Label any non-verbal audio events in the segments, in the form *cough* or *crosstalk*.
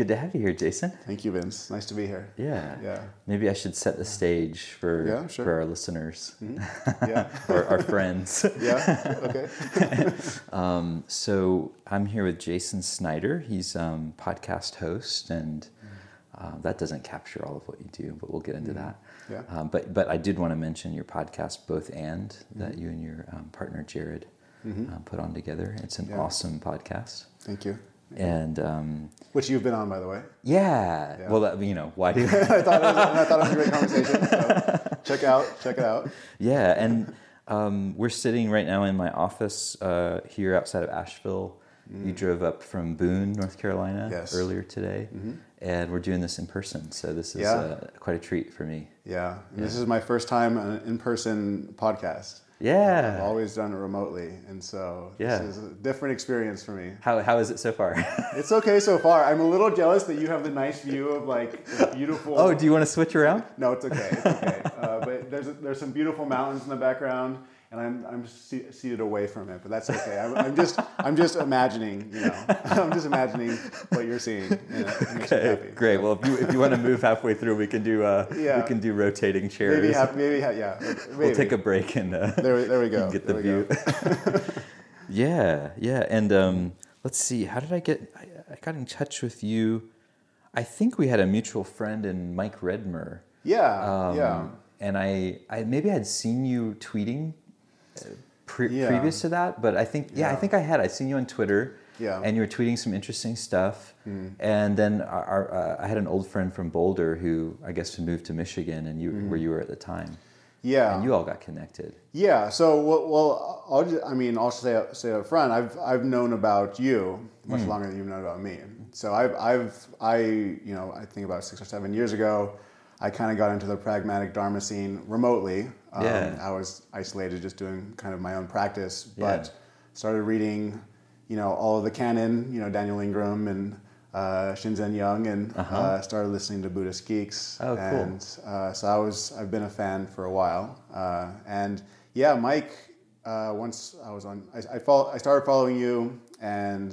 good to have you here, Jason. Thank you, Vince. Nice to be here. Yeah. Yeah. Maybe I should set the stage for Yeah, sure. for our listeners *laughs* Yeah. or our friends. *laughs* yeah. Okay. *laughs* Um, so I'm here with Jason Snyder. He's um, podcast host, and uh, that doesn't capture all of what you do, but we'll get into that. Yeah. Um, but but I did want to mention your podcast, both and that Mm-hmm. you and your um, partner Jared um, put on together. It's an Yeah. awesome podcast, Thank you. And um, Which you've been on, by the way. yeah, Yeah. Well, that, you know, why do? *laughs* *laughs* I thought was, I thought it was a great conversation. So *laughs* check out, check it out. Yeah, and um, we're sitting right now in my office uh, here outside of Asheville. You drove up from Boone, North Carolina, Mm. Yes. Mm-hmm. earlier today, and we're doing this in person. So this is Yeah. uh, quite a treat for me. Yeah. And This is my first time on an in-person podcast. I've always done it remotely, and so Yeah. this is a different experience for me. How how is it so far? *laughs* It's okay so far. I'm a little jealous that you have the nice view of like beautiful. oh, do you want to switch around? No, it's okay. It's okay. uh, but there's there's some beautiful mountains in the background, and I'm I'm seated away from it. But that's okay. I'm, I'm just I'm just imagining. You know, *laughs* I'm just imagining what you're seeing. You know, it makes me Okay, happy. great. Well, if you if you want to move halfway through, we can do uh, we can do rotating chairs. Maybe have, maybe ha- yeah. Maybe. We'll take a break and uh, There, we- there we go. *laughs* get the view. *laughs* yeah, yeah. And um, let's see, how did I get? I, I got in touch with you. I think we had a mutual friend in Mike Redmer. Yeah, Um, yeah. And I, I maybe I'd seen you tweeting pre- Yeah. previous to that, but I think yeah, I think I had. I seen you on Twitter. Yeah. And you were tweeting some interesting stuff. Mm. And then our, our, uh, I had an old friend from Boulder who I guess had moved to Michigan, and you mm-hmm. where you were at the time. Yeah. and you all got connected. Yeah. So well, well I'll just, I mean, I'll say say up front. I've I've known about you much mm. longer than you've known about me. So I've I've I you know I think about six or seven years ago, I kind of got into the pragmatic dharma scene remotely. Um, Yeah. I was isolated, just doing kind of my own practice, Yeah. but started reading, you know, all of the canon. You know, Daniel Ingram and. Uh, Shinzen Young and uh started listening to Buddhist geeks, Uh-huh. Oh, cool. and uh, so I was I've been a fan for a while, uh, and yeah, Mike. Uh, once I was on, I I, follow, I started following you, and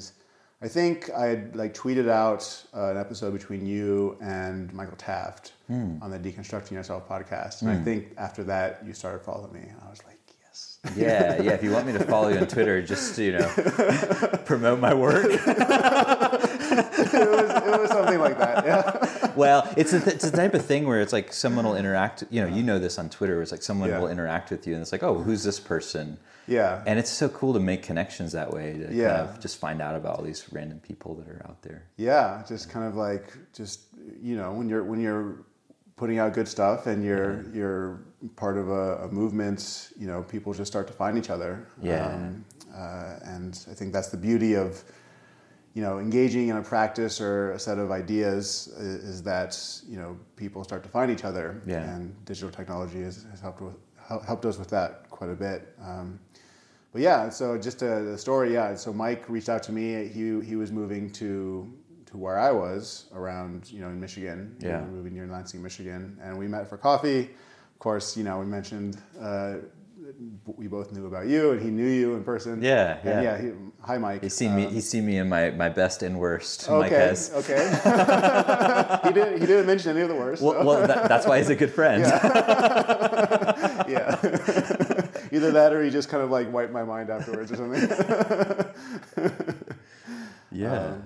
I think I had like tweeted out uh, an episode between you and Michael Taft Hmm. on the Deconstructing Yourself podcast, and I think after that you started following me, and I was like, yes. Yeah, yeah. If you want me to follow you on Twitter, just you know, *laughs* promote my work. *laughs* it, was, it was something like that. Yeah. Well, it's a, it's the type of thing where it's like someone will interact. You know, you know this on Twitter. Where it's like someone Yeah. will interact with you, and it's like, oh, who's this person? Yeah. And it's so cool to make connections that way to Yeah. kind of just find out about all these random people that are out there. Yeah, just kind of like just you know when you're when you're putting out good stuff and you're you're part of a, a movement, you know, people just start to find each other. Yeah. Um, uh, and I think that's the beauty of you know engaging in a practice or a set of ideas is, is that you know people start to find each other. Yeah. And digital technology has, has helped with, helped us with that quite a bit. Um, but yeah, so just a, the story, yeah. So Mike reached out to me. He he was moving to to where I was around, you know, in Michigan. Yeah. moving near Lansing, Michigan, and we met for coffee. Of course, you know, we mentioned uh, we both knew about you, and he knew you in person. Yeah, yeah. yeah. He, hi, Mike. He's seen me. Um, He's seen me in my, my best and worst. Mike Okay. has. Okay. *laughs* he didn't. He didn't mention any of the worst. Well, so- well that, that's why he's a good friend. yeah. *laughs* *laughs* Either that, or he just kind of like wiped my mind afterwards or something. Yeah. Um,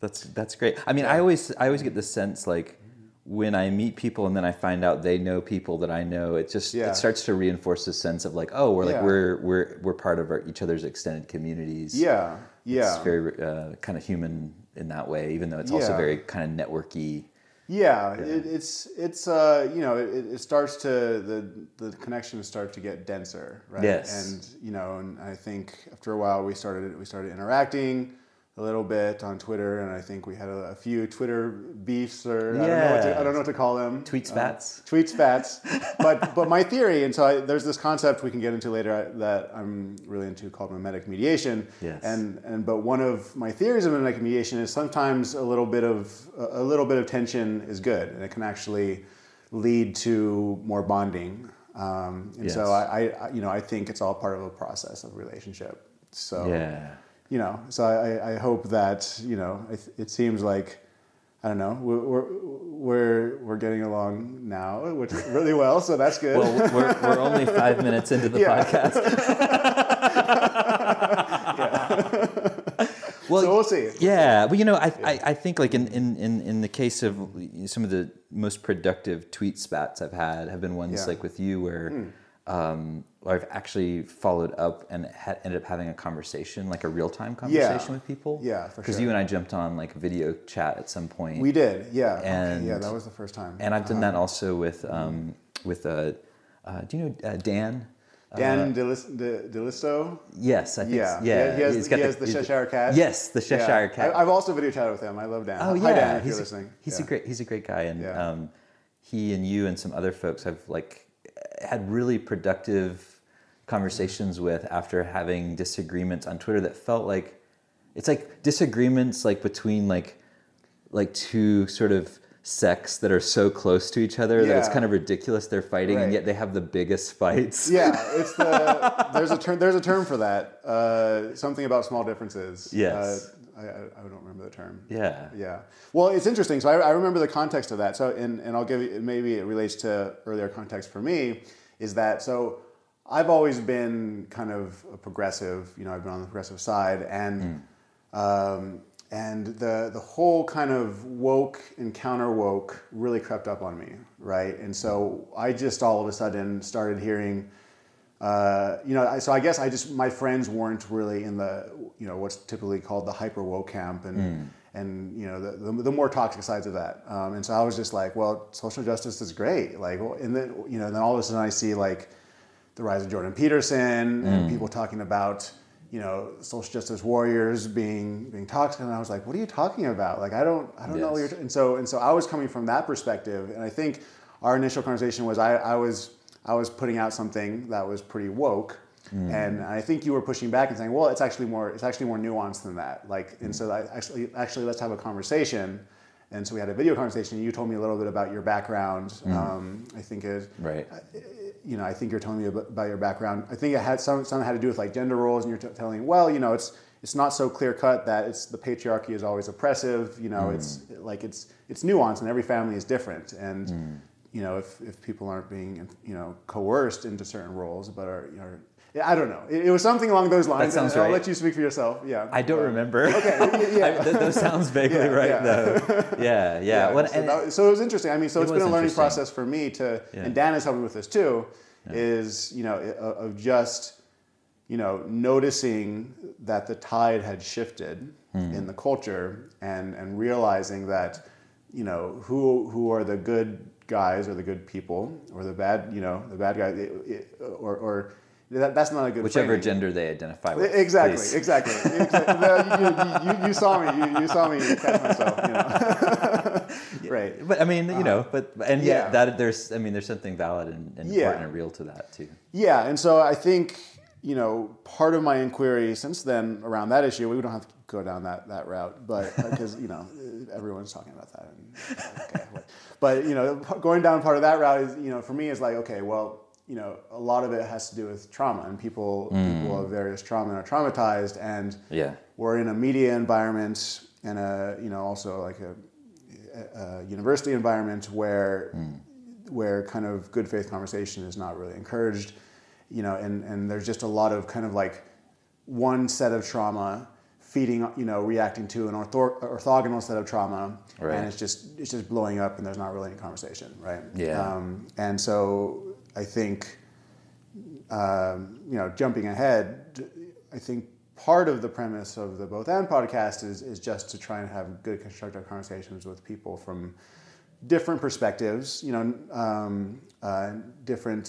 that's that's great. I mean, I always I always get the sense like when I meet people and then I find out they know people that I know, it just Yeah. it starts to reinforce the sense of like, oh, we're like Yeah. we're we're we're part of our, each other's extended communities. yeah. Yeah. It's very uh, kind of human in that way, even though it's also very kind of networky. Yeah, It, it's it's uh, you know it, it starts to the the connections start to get denser, right? Yes. And you know, and I think after a while we started we started interacting a little bit on Twitter, and I think we had a, a few Twitter beefs, or I don't know what to, I don't know what to call them. Tweet Um, tweet spats. *laughs* but but my theory, and so I, there's this concept we can get into later that I'm really into called memetic mediation. Yes. And and but one of my theories of memetic mediation is sometimes a little bit of a little bit of tension is good, and it can actually lead to more bonding. Um, and so I, I you know I think it's all part of a process of relationship. So Yeah. You know, so I, I hope that you know it, it seems like I don't know. We're, we're we're getting along now, which is really well. So that's good. Well, we're, we're only five minutes into the Yeah. podcast. *laughs* *laughs* well, so we'll see. Yeah, well, you know, I, I, I think like in, in, in, in the case of some of the most productive tweet spats I've had have been ones Yeah. Like with you where hmm. Um, where I've actually followed up and ha- ended up having a conversation, like a real time conversation with people. Yeah, for Because you and I jumped on like video chat at some point. We did. Yeah. Okay, And- yeah, that was the first time. and I've done that also with um, with uh, uh, do you know uh, Dan? Dan Delis- Delisto. Yes, I think. Yeah. s- yeah. He has, he's he got has the, Cheshire Cat. Yes, the Cheshire Yeah. Cat. I, I've also video chatted with him. I love Dan. Oh yeah, Hi Dan, if he's a- listening. He's yeah. a great he's a great guy, and Yeah. um, he and you and some other folks have like had really productive conversations with after having disagreements on Twitter that felt like it's like disagreements like between like like two sort of sects that are so close to each other that it's kind of ridiculous they're fighting and yet they have the biggest fights. Yeah, it's the *laughs* there's a term there's a term for that. Uh, something about small differences. Yes. Uh, I, I don't remember the term. Yeah. Yeah. Well, it's interesting. So I, I remember the context of that. So and and I'll give you maybe it relates to earlier context for me is that so I've always been kind of a progressive. You know, I've been on the progressive side and. Um, and the, the whole kind of woke and counter woke really crept up on me, right? And so I just all of a sudden started hearing, uh, you know, I, so I guess I just my friends weren't really in the, you know, what's typically called the hyper woke camp, and and you know the, the, the more toxic sides of that. Um, and so I was just like, well, social justice is great, like, well, and then you know, then all of a sudden I see like the rise of Jordan Peterson and people talking about you know social justice warriors being being toxic. And I was like what are you talking about? Like I don't I don't know what you're t-. and so and so I was coming from that perspective. And I think our initial conversation was I, I was I was putting out something that was pretty woke hmm. and I think you were pushing back and saying well it's actually more it's actually more nuanced than that. Like and hmm. so I actually actually let's have a conversation. And so we had a video conversation. You told me a little bit about your background. Hmm. Um, I think it Right. Uh, you know, I think you're telling me about, your background. I think it had some some had to do with like gender roles, and you're t- telling, well, you know, it's it's not so clear cut that it's the patriarchy is always oppressive. You know, it's like it's it's nuanced, and every family is different. And you know, if if people aren't being you know coerced into certain roles, but are you know, yeah, I don't know. It, it was something along those lines. sounds and I'll let you speak for yourself. Yeah, I don't Uh, remember. Okay, yeah, *laughs* yeah. I, th- those sounds *laughs* vaguely Yeah, right yeah. though. Yeah, *laughs* yeah. Well, so, and- that- so it was interesting. I mean, so It it's been a learning process for me to, Yeah. and Dan has helped me with this too, is you know of just you know noticing that the tide had shifted Hmm. in the culture and and realizing that you know who who are the good guys or the good people or the bad you know the bad it- it- or or that, that's not a good whichever framing. gender they identify with. Exactly, please. exactly. *laughs* exactly. You, you, you, you saw me. You, you saw me catch myself. You know. *laughs* right. But I mean, you know, uh, but and yeah. yeah, that there's, I mean, there's something valid and, and Yeah. important and real to that too. Yeah, and so I think you know part of my inquiry since then around that issue. We don't have to go down that, that route, but uh, because you know uh, everyone's talking about that. And, okay, *laughs* but you know, going down part of that route is you know for me is like okay, well you know a lot of it has to do with trauma and people people mm. of various trauma and are traumatized and Yeah. we're in a media environment and a you know also like a, a, a university environment where mm. where kind of good faith conversation is not really encouraged you know and and there's just a lot of kind of like one set of trauma feeding you know reacting to an ortho- orthogonal set of trauma Right. and it's just it's just blowing up and there's not really any conversation right Yeah. um, and so i think um, you know, jumping ahead, I think part of the premise of the Both And podcast is, is just to try and have good constructive conversations with people from different perspectives, you know, um, uh, different,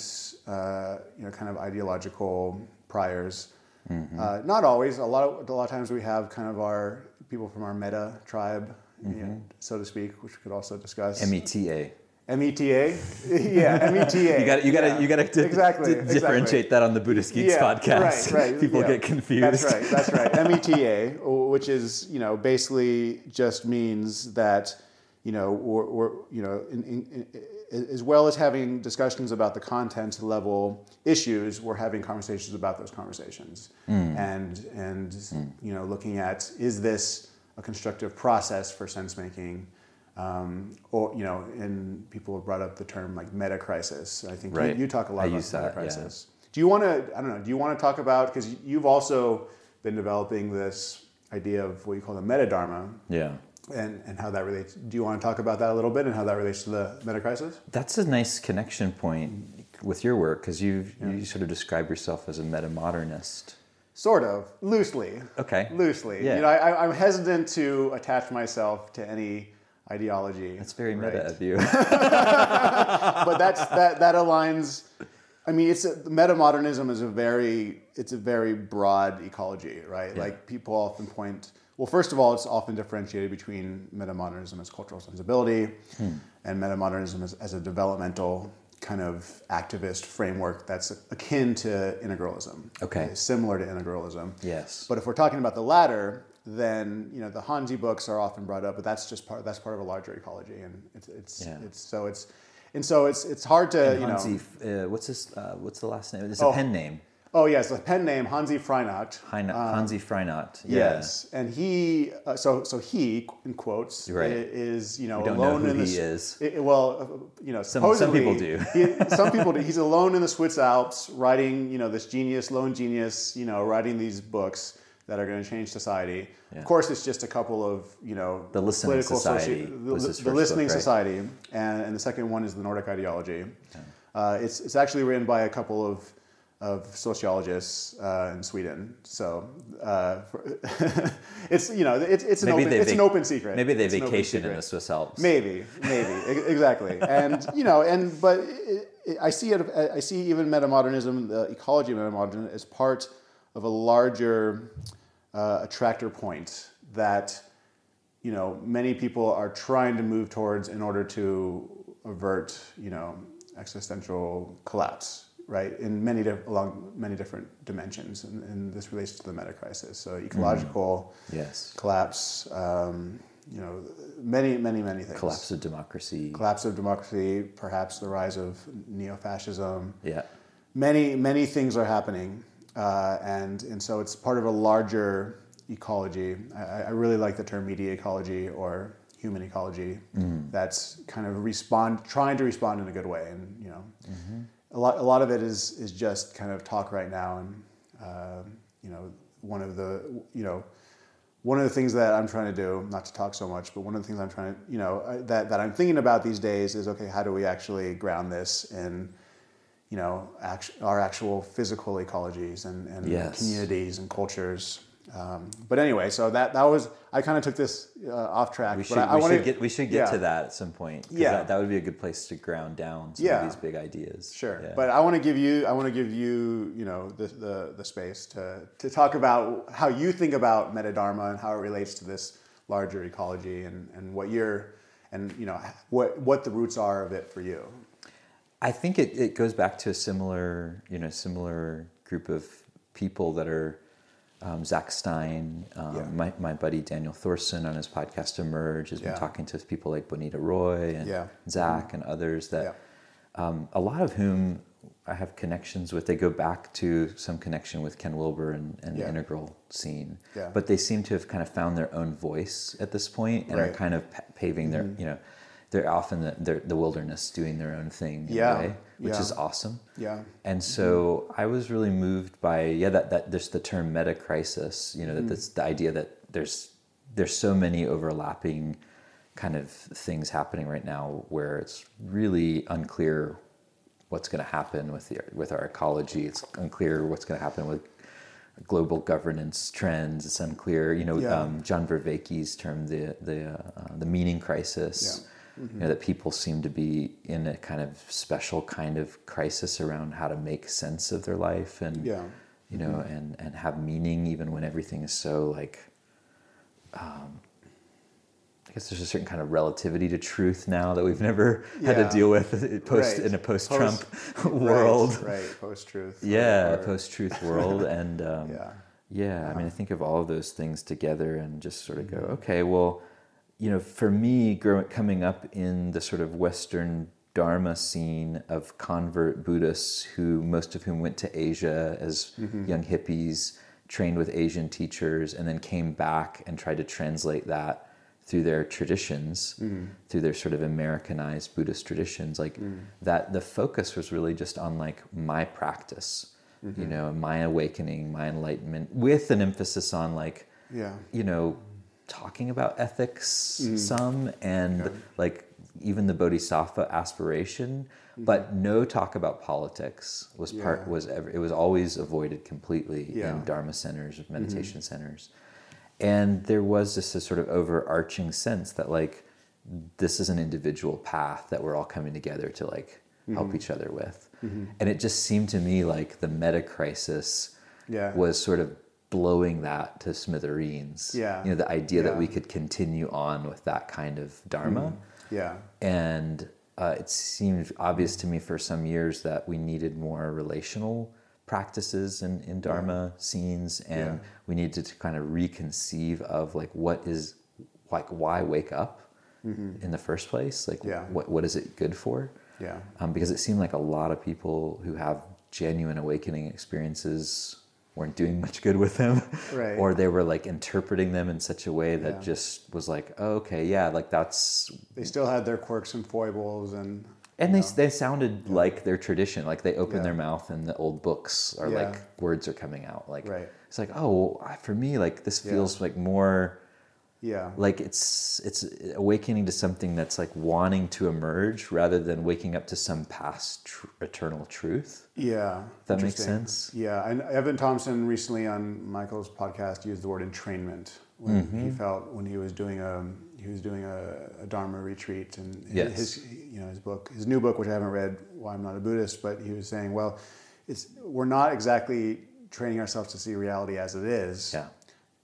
uh, you know, kind of ideological priors. Uh, not always. A lot of a lot of times we have kind of our people from our meta tribe, you know, so to speak, which we could also discuss. M E T A. META, *laughs* yeah, META. *laughs* You got you got to yeah. you got to exactly, differentiate exactly. that on the Buddhist Geeks podcast. Right, right. *laughs* People yeah. get confused. That's right. That's right. META, which is you know basically just means that you know we're, we're you know in, in, in, as well as having discussions about the content level issues, we're having conversations about those conversations, and and you know looking at is this a constructive process for sense making. Um, or you know, and people have brought up the term like meta crisis. I think Right. you, you talk a lot I about meta that, yeah. crisis. Do you want to? I don't know. Do you want to talk about because you've also been developing this idea of what you call the meta dharma Yeah. And, and how that relates. Do you want to talk about that a little bit and how that relates to the meta crisis? That's a nice connection point with your work because you you sort of describe yourself as a meta modernist. Sort of loosely. Okay. Loosely. Yeah. You know, I, I'm hesitant to attach myself to any ideology. That's very meta right? of you. *laughs* but that's that that aligns. I mean, it's a, meta modernism is a very it's a very broad ecology, right? Yeah. Like people often point. Well, first of all, it's often differentiated between meta modernism as cultural sensibility Hmm. and meta modernism as, as a developmental kind of activist framework that's akin to integralism. Okay. similar to integralism. yes. But if we're talking about the latter, then you know the Hanzi books are often brought up, but that's just part that's part of a larger ecology, and it's it's Yeah. it's so it's and so it's it's hard to you know. Uh, what's his? Uh, what's the last name? It's Oh. a pen name. Oh yes, the pen name Hanzi Freinacht. Hein- Hanzi Freinacht. Yeah. Yes, and he uh, so so he in quotes Right. is you know know alone who in the he is. i- well, uh, you know, Some- some people do. *laughs* he, some people do. He's alone in the Swiss Alps, writing you know this genius, lone genius, you know, writing these books that are going to change society. Yeah. Of course, it's just a couple of you know The Listening Society the, the Listening book, right? Society, and, and the second one is the Nordic Ideology. Uh, it's it's actually written by a couple of of sociologists uh, in Sweden. So uh, for, *laughs* it's you know it's it's an Maybe open it's an open secret. Maybe they It's vacation in the Swiss Alps. Maybe, maybe, exactly. And you know, and but it, it, I see it. I see even metamodernism, the ecology of metamodernism, as part of a larger uh, attractor point that you know many people are trying to move towards in order to avert you know existential collapse. Right in many di- along many different dimensions, and, and this relates to the meta crisis. So ecological Yes. collapse, um, you know, many, many, many things. Collapse of democracy. Collapse of democracy, perhaps the rise of neo-fascism. Yeah. Many, many things are happening, uh, and and so it's part of a larger ecology. I, I really like the term media ecology or human ecology. That's kind of respond, trying to respond in a good way, and you know, a lot, a lot of it is is just kind of talk right now, and uh, you know, one of the you know one of the things that I'm trying to do, not to talk so much, but one of the things I'm trying to, you know, that, that I'm thinking about these days is, okay, how do we actually ground this in, you know, act, our actual physical ecologies and, and Yes. communities and cultures. Um, but anyway, so that, that was, I kind of took this uh, off track. We but should, I, I we, wanna- should get, we should get yeah. to that at some point. Yeah. That, that would be a good place to ground down some Yeah. of these big ideas. Sure, Yeah. but I want to give you I want to give you you know the, the the space to to talk about how you think about metadharma and how it relates to this larger ecology and and what you're and you know what what the roots are of it for you. I think it, it goes back to a similar, you know, similar group of people that are um, Zach Stein, um, Yeah. my, my buddy Daniel Thorson on his podcast Emerge has been Yeah. talking to people like Bonnitta Roy and Yeah. Zach and others that um, a lot of whom I have connections with. They go back to some connection with Ken Wilber and, and the integral scene, Yeah. but they seem to have kind of found their own voice at this point and are Right. Mm-hmm. kind of pa- paving their, you know, they're often the, they're the wilderness doing their own thing in Yeah. way, which Yeah. is awesome. Yeah. And so I was really moved by yeah that that there's the term meta crisis, you know, that that's the idea that there's there's so many overlapping kind of things happening right now where it's really unclear what's going to happen with the with our ecology. It's unclear what's going to happen with global governance trends. It's unclear. You know, Yeah. um, John Vervaeke's term the the uh, the meaning crisis. You know that people seem to be in a kind of special kind of crisis around how to make sense of their life and Yeah. you know and and have meaning even when everything is so like. Um, I guess there's a certain kind of relativity to truth now that we've never had to deal with post Right. in a post-Trump *laughs* Post- world. right? right. Post truth. Yeah, a post-truth world, *laughs* and um, Yeah. yeah. I mean, I think of all of those things together and just sort of go, Mm-hmm. okay, well, you know, for me, grow, coming up in the sort of Western Dharma scene of convert Buddhists, who most of whom went to Asia as Mm-hmm. young hippies, trained with Asian teachers, and then came back and tried to translate that through their traditions, mm-hmm. through their sort of Americanized Buddhist traditions, like mm-hmm. that the focus was really just on like my practice, you mm-hmm. know, my awakening, my enlightenment, with an emphasis on like, Yeah. you know, talking about ethics mm-hmm. some and like even the bodhisattva aspiration, mm-hmm. but no talk about politics was part was ever it was always avoided completely Yeah. in dharma centers, of meditation centers. And there was this, this sort of overarching sense that like this is an individual path that we're all coming together to like help each other with. And it just seemed to me like the meta crisis Yeah. was sort of blowing that to smithereens. Yeah. You know, the idea that we could continue on with that kind of dharma. Yeah. And uh, it seemed obvious to me for some years that we needed more relational practices in, in dharma scenes and Yeah. we needed to kind of reconceive of like what is like why wake up in the first place like Mm-hmm. Yeah. what, what is it good for Yeah. um, because it seemed like a lot of people who have genuine awakening experiences weren't doing *laughs* much good with them Right. or they were like interpreting them in such a way that Yeah. just was like oh, okay yeah like that's They still had their quirks and foibles and and they, they sounded like their tradition like they open Yeah. their mouth and the old books are Yeah. like words are coming out like Right. it's like oh for me like this Yeah. feels like more yeah. like it's it's awakening to something that's like wanting to emerge rather than waking up to some past tr- eternal truth Yeah. that makes sense Yeah, and Evan Thompson recently on Michael's podcast used the word entrainment when Mm-hmm. he felt when he was doing a he was doing a, a Dharma retreat and Yes. his you know his book his new book which I haven't read Why I'm Not a Buddhist but he was saying well it's we're not exactly training ourselves to see reality as it is yeah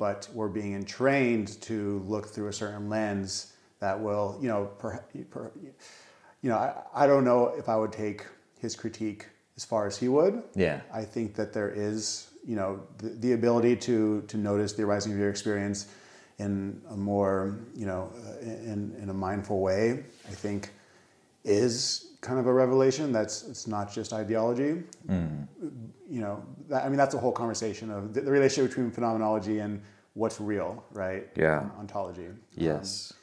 but we're being entrained to look through a certain lens that will, you know, per, per, you know, I, I don't know if I would take his critique as far as he would. yeah I think that there is, you know, the, the ability to to notice the arising of your experience in a more, you know, uh, in, in a mindful way. I think is kind of a revelation. That's it's not just ideology. You know, that, I mean, that's a whole conversation of the, the relationship between phenomenology and what's real, right? Yeah. Ontology. yes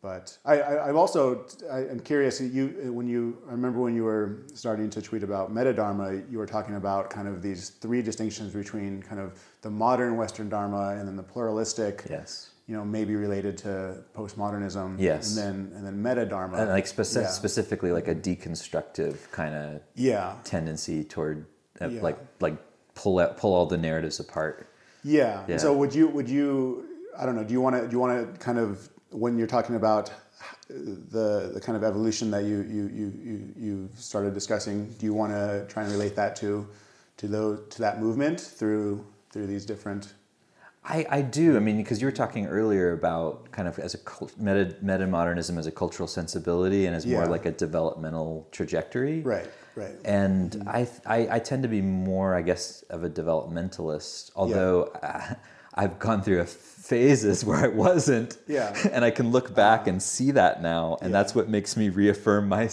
But I, I, I'm also I, I'm curious. You when you I remember when you were starting to tweet about metadharma, you were talking about kind of these three distinctions between kind of the modern Western Dharma and then the pluralistic. yes You know, maybe related to postmodernism. Yes. And then and then metadharma. and like speci- Yeah. specifically like a deconstructive kind of Yeah. tendency toward uh, Yeah. like like pull out pull all the narratives apart Yeah. Yeah. So would you would you I don't know, do you want to do you want to kind of when you're talking about the the kind of evolution that you you you you, you started discussing, do you want to try and relate that to to those to that movement through through these different I, I do. I mean, because you were talking earlier about kind of as a meta meta modernism as a cultural sensibility and as more like a developmental trajectory. right right And I, I I tend to be more, I guess, of a developmentalist. Although uh, *laughs* I've gone through a phases where I wasn't. Yeah. And I can look back and see that now, and that's what makes me reaffirm my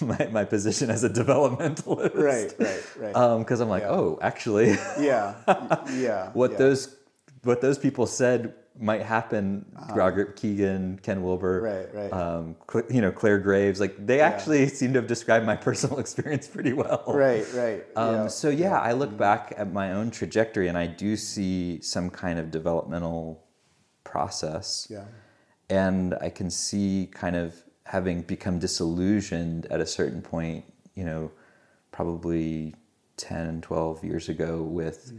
my, my position as a developmentalist. right right right Because I'm like, Yeah. oh, actually. yeah *laughs* yeah what yeah. those what those people said might happen. Robert Kegan, Ken Wilber, Uh-huh. Right, right. Um, Cl- you know, Clare Graves. Like they actually seem to have described my *laughs* personal experience pretty well. right right Um, yeah. So yeah, I look back at my own trajectory, and I do see some kind of developmental process yeah and I can see kind of having become disillusioned at a certain point, you know, probably 10, 12 years ago with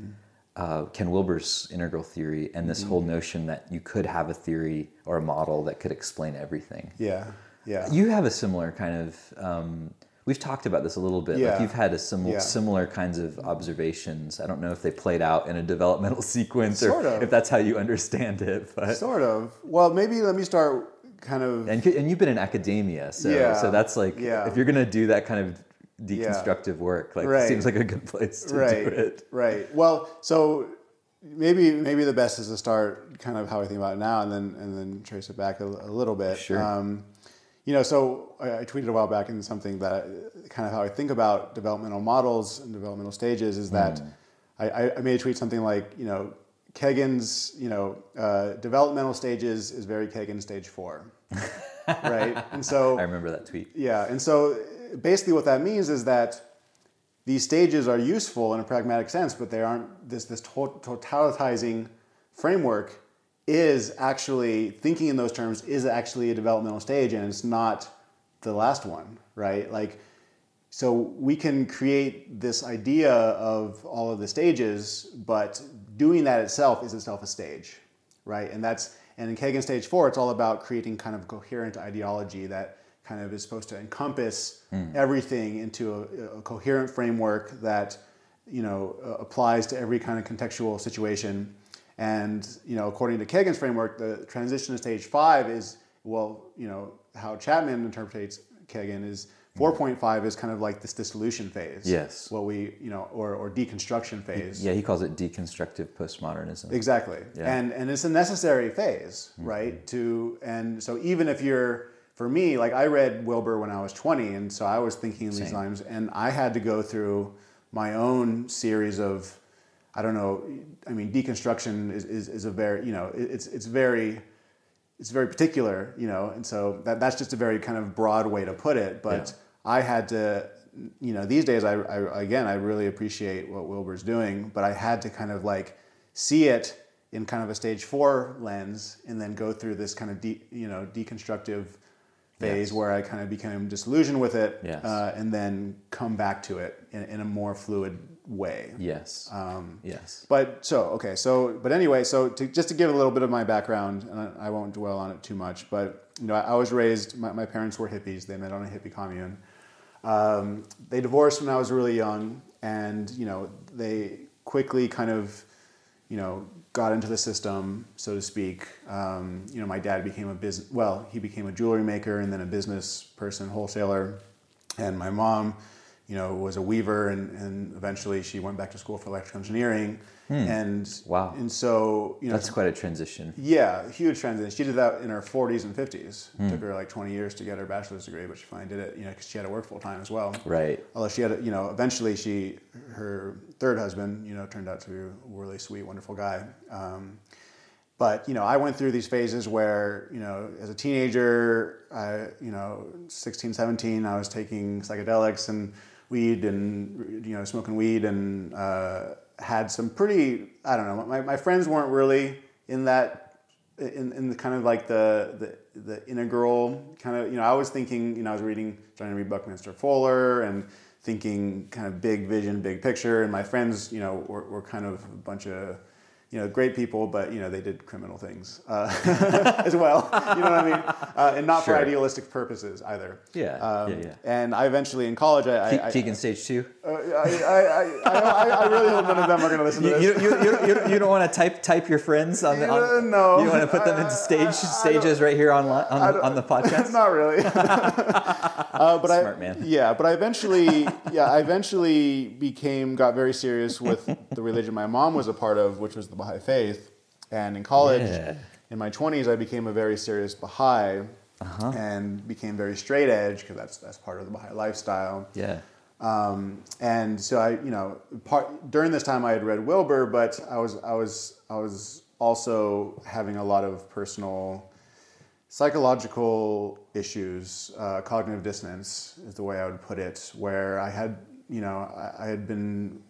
uh, Ken Wilber's integral theory and this whole notion that you could have a theory or a model that could explain everything. yeah yeah You have a similar kind of. Um, we've talked about this a little bit. Yeah. Like you've had a similar Yeah. similar kinds of observations. I don't know if they played out in a developmental *laughs* sequence Sort or of. if that's how you understand it. But sort of well maybe let me start kind of and and you've been in academia, so Yeah, so that's like yeah. if you're gonna do that kind of deconstructive work, like Right. it seems like a good place to right, do it. Right. Well, so maybe maybe the best is to start kind of how I think about it now, and then and then trace it back a, a little bit. Sure. Um, you know, so I, I tweeted a while back in something that kind of how I think about developmental models and developmental stages is that Hmm. I, I, I made a tweet something like, you know, Kegan's, you know, uh, developmental stages is very Kegan stage four, *laughs* right? And so I remember that tweet. yeah, and so basically what that means is that these stages are useful in a pragmatic sense, but they aren't. This this to- totalitizing framework is actually thinking in those terms is actually a developmental stage, and it's not the last one, right? Like, so we can create this idea of all of the stages, but doing that itself is itself a stage, right? And that's and in Kegan stage four, it's all about creating kind of coherent ideology that kind of is supposed to encompass everything into a, a coherent framework that you know uh, applies to every kind of contextual situation. And you know, according to Kegan's framework, the transition to stage five is well, you know, how Chapman interprets Kegan is 4.5 is kind of like this dissolution phase. Yes. What we, you know, or, or deconstruction phase. Yeah, he calls it deconstructive postmodernism. Exactly. Yeah. And and it's a necessary phase, Mm-hmm. right? To and so even if you're for me, like I read Wilber when I was 20 and so I was thinking in these Same. lines and I had to go through my own series of I don't know, I mean deconstruction is, is, is a very, you know, it's it's very it's very particular, you know, and so that, that's just a very kind of broad way to put it. But Yeah. I had to, you know, these days, I, I again, I really appreciate what Wilber's doing, but I had to kind of like see it in kind of a stage four lens, and then go through this kind of, de, you know, deconstructive phase where I kind of became disillusioned with it, Yes. uh, and then come back to it in, in a more fluid way. Yes. Um, yes. But so okay, so but anyway, so to, just to give a little bit of my background, and I, I won't dwell on it too much, but you know, I, I was raised. My, my parents were hippies. They met on a hippie commune. Um, they divorced when I was really young, and you know, they quickly kind of, you know, got into the system, so to speak. Um, you know, my dad became a business. Well, he became a jewelry maker and then a business person, wholesaler, and my mom, you know, was a weaver, and, and eventually she went back to school for electrical engineering. And Wow. and so you know, That's quite a transition. yeah, huge transition. She did that in her 40s and 50s. Hmm. It took her like 20 years to get her bachelor's degree, but she finally did it, you know, because she had to work full time as well. Right. Although she had, a, you know, eventually she, her third husband, you know, turned out to be a really sweet, wonderful guy. Um, but you know, I went through these phases where, you know, as a teenager, I, you know, 16, 17, I was taking psychedelics and weed and you know, smoking weed and uh, had some pretty, I don't know, my, my friends weren't really in that, in, in the kind of like the, the, the integral kind of, you know, I was thinking, you know, I was reading, trying to read Buckminster Fuller and thinking kind of big vision, big picture. And my friends, you know, were, were kind of a bunch of, you know, great people, but you know, they did criminal things uh, *laughs* as well. You know what I mean? Uh, and not Sure. for idealistic purposes either. Yeah, Um, yeah, yeah. And I eventually in college, I, I, I, Kegan stage two. uh, I, I, I, I, I really hope none of them are going to listen to this. you, you, you, you, don't want to type type your friends on the on, no. You want to put them into stage stages right here on on, the, on the podcast. *laughs* Not really. *laughs* uh, but Smart I, man. Yeah, but I eventually, yeah, I eventually became got very serious with the religion my mom was a part of, which was the Baha'i faith. And in college, Yeah. in my twenties, I became a very serious Baha'i. Uh-huh. And became very straight edge because that's that's part of the Baha'i lifestyle. Yeah. Um, and so I, you know, part, during this time I had read Wilber, but I was, I was, I was also having a lot of personal psychological issues, uh, cognitive dissonance is the way I would put it, where I had, you know, I, I had been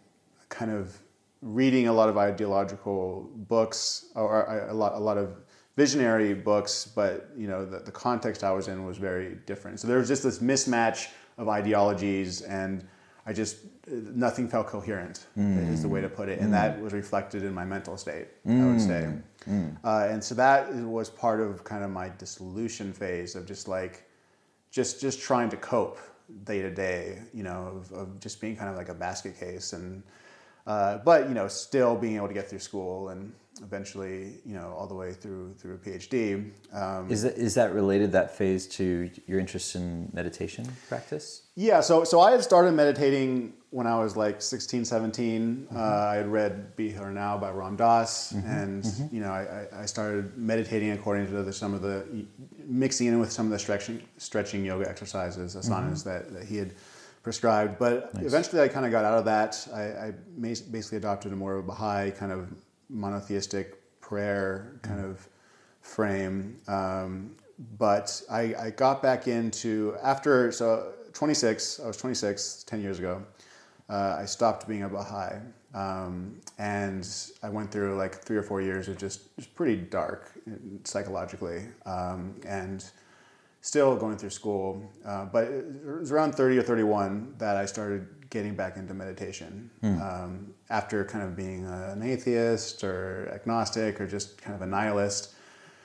kind of reading a lot of ideological books or a lot, a lot of visionary books, but you know the, the context I was in was very different. So there was just this mismatch of ideologies, and I just nothing felt coherent mm. is the way to put it, and mm. that was reflected in my mental state. I would mm. say, uh, and so that was part of kind of my dissolution phase of just like just just trying to cope day to day, you know, of, of just being kind of like a basket case, and uh, but you know, still being able to get through school and eventually, you know, all the way through through a PhD. Um, Is that is that related that phase to your interest in meditation practice? yeah, so so I had started meditating when I was like 16, 17. Uh, I had read Be Here Now by Ram Dass, and you know, I, I- I started meditating according to the, some of the mixing in with some of the stretching stretching yoga exercises, asanas that, that he had prescribed. But eventually, I kind of got out of that. I, I basically adopted a more of a Baha'i kind of monotheistic prayer kind of frame. Um, but I, I got back into after so 26. I was 26 10 years ago. Uh, I stopped being a Baha'i, um, and I went through like three or four years of just, just pretty dark psychologically, um, and still going through school. Uh, but it was around 30 or 31 that I started getting back into meditation um, after kind of being an atheist or agnostic or just kind of a nihilist.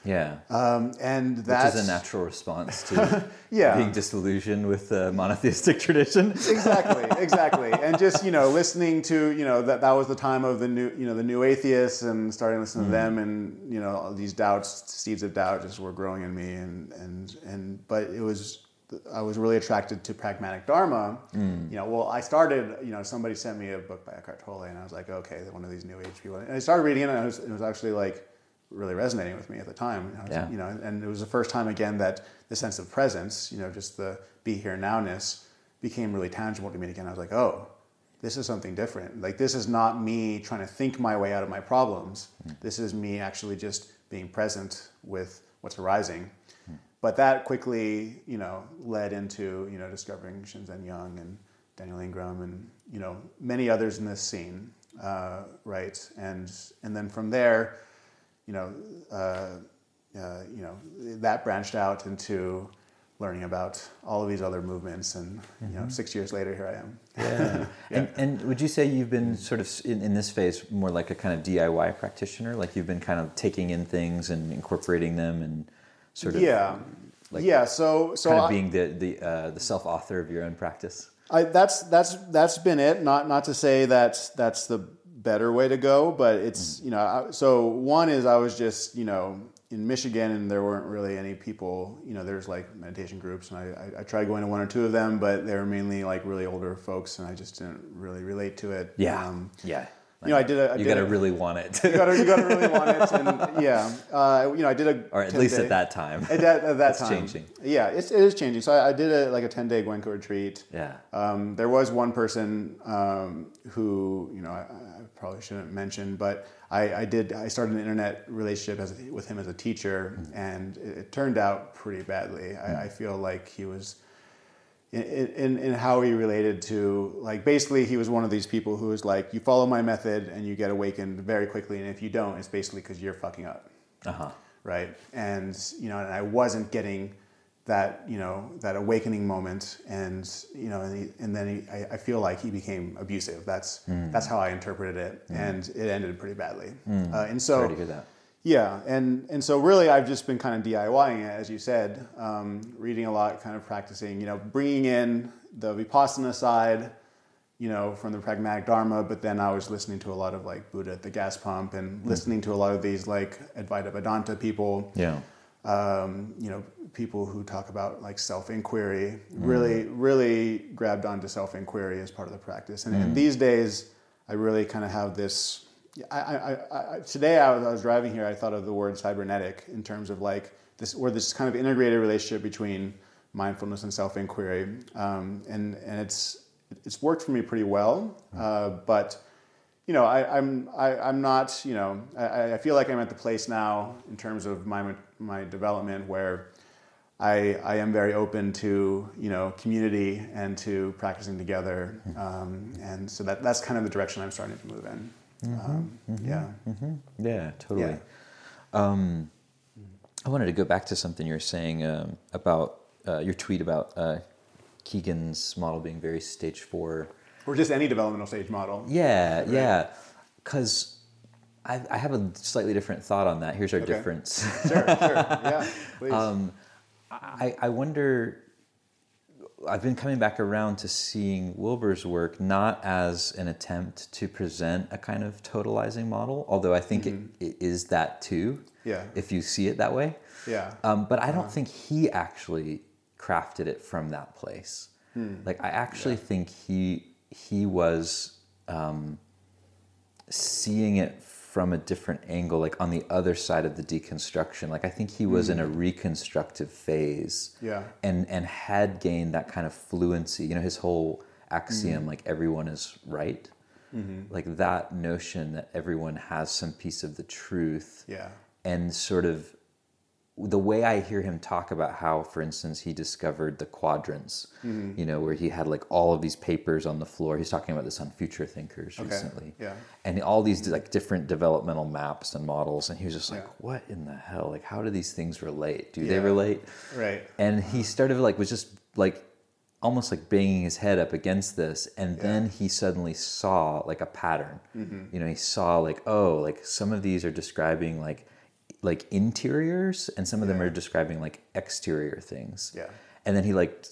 Yeah. Um, and that's a natural response to *laughs* Yeah. being disillusioned with the monotheistic *laughs* tradition. exactly, exactly, and just you know listening to you know that that was the time of the new you know the new atheists and starting listening to them and you know all these doubts seeds of doubt just were growing in me and and and but it was I was really attracted to pragmatic dharma. You know, well I started you know somebody sent me a book by Eckhart Tolle and I was like okay one of these new age people and I started reading it and it was, it was actually like really resonating with me at the time. Was, Yeah. You know, and it was the first time again that the sense of presence, you know, just the be here nowness became really tangible to me again. I was like, oh, this is something different. Like this is not me trying to think my way out of my problems. This is me actually just being present with what's arising. But that quickly, you know, led into, you know, discovering Shinzen Young and Daniel Ingram and, you know, many others in this scene, uh, right? And, and then from there, you know, uh, uh, you know, that branched out into learning about all of these other movements, and you know, six years later, here I am. *laughs* Yeah. And, and would you say you've been sort of in, in this phase more like a kind of DIY practitioner? Like you've been kind of taking in things and incorporating them and sort of yeah, like yeah. So, so kind of I- being the the, uh, the self author of your own practice? I, that's that's that's been it. Not not to say that that's the better way to go, but it's you know. I, so one is I was just you know in Michigan and there weren't really any people. You know, there's like meditation groups, and I, I, I tried going to one or two of them, but they were mainly like really older folks, and I just didn't really relate to it. Um, yeah. you know, I did a. I You did got to a- really want it, you gotta, you gotta really want it, and *laughs* yeah, uh, you know, I did a. or at least day- at that time. At that, at that It's time, changing. Yeah, it's, it is changing. So I, I did a like a ten day Goenka retreat. Yeah. Um, there was one person um, who, you know, I probably shouldn't mention, but I, I did. I started an internet relationship as a, with him as a teacher, and it, it turned out pretty badly. I, I feel like he was. In, in, in how he related to like basically he was one of these people who was like you follow my method and you get awakened very quickly and if you don't it's basically because you're fucking up Uh huh. right? And you know, and I wasn't getting that you know that awakening moment, and you know, and, he, and then he, I, I feel like he became abusive. That's Hmm. that's how I interpreted it, and it ended pretty badly. Uh, and so, Sorry to hear that. yeah, and and so really, I've just been kind of DIYing it, as you said, um, reading a lot, kind of practicing. You know, bringing in the vipassana side, you know, from the pragmatic dharma. But then I was listening to a lot of like Buddha at the gas pump, and listening to a lot of these like Advaita Vedanta people. Yeah. Um, you know, people who talk about like self inquiry. Really, really grabbed onto self inquiry as part of the practice. And, and these days, I really kind of have this. I, I, I, I- today, I was, I was driving here. I thought of the word cybernetic in terms of like this, or this kind of integrated relationship between mindfulness and self inquiry, um, and and it's it's worked for me pretty well. Uh, but you know, I, I'm I, I'm not. You know, I, I feel like I'm at the place now in terms of my my development where I I am very open to you know community and to practicing together, um, and so that that's kind of the direction I'm starting to move in. Um, Yeah. Yeah, totally. Yeah. Um, I wanted to go back to something you were saying um, about uh, your tweet about uh, Kegan's model being very stage four. Or just any developmental stage model. Yeah, yeah. Because I, I have a slightly different thought on that. Here's our Okay. difference. Sure, sure. *laughs* Yeah, please. Um, I, I wonder. I've been coming back around to seeing Wilber's work not as an attempt to present a kind of totalizing model, although I think it, it is that too. Mm-hmm. Yeah. If you see it that way. Yeah. Um, but I don't think he actually crafted it from that place. Hmm. Like I actually think he he was um, seeing it from a different angle, like on the other side of the deconstruction. Like I think he was in a mm. reconstructive phase. Yeah. and and had gained that kind of fluency. You know, his whole axiom, mm. like everyone is right. Mm-hmm. like that notion that everyone has some piece of the truth Yeah. and sort of the way I hear him talk about how, for instance, he discovered the quadrants, Mm-hmm. you know, where he had like all of these papers on the floor. He's talking about this on Future Thinkers Okay, recently. yeah. And all these like different developmental maps and models. And he was just like, Yeah. what in the hell? Like, how do these things relate? Do they relate? Right. And he started like, was just like, almost like banging his head up against this. And then he suddenly saw like a pattern. Mm-hmm. You know, he saw like, oh, like some of these are describing like, like interiors and some of them are describing like exterior things. Yeah. And then he like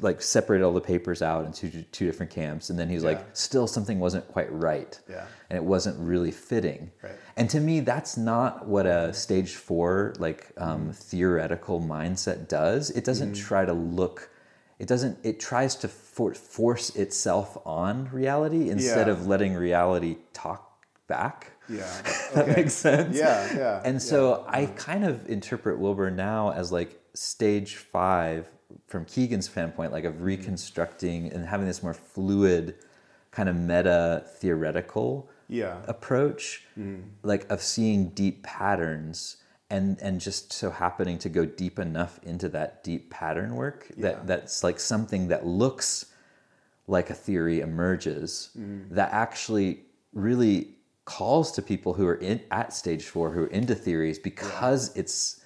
like separated all the papers out into two, two different camps and then he's Yeah. like still something wasn't quite right. Yeah. And it wasn't really fitting. Right. And to me that's not what a stage 4 like um, theoretical mindset does. It doesn't try to look it doesn't it tries to for, force itself on reality instead Yeah. of letting reality talk back. Yeah. *laughs* That makes sense. Yeah. Yeah. And so I kind of interpret Wilber now as like stage five from Kegan's standpoint, like of mm-hmm. reconstructing and having this more fluid kind of meta theoretical Yeah. approach, mm-hmm. like of seeing deep patterns and and just so happening to go deep enough into that deep pattern work Yeah. that that's like something that looks like a theory emerges mm-hmm. that actually really calls to people who are in at stage four who are into theories because it's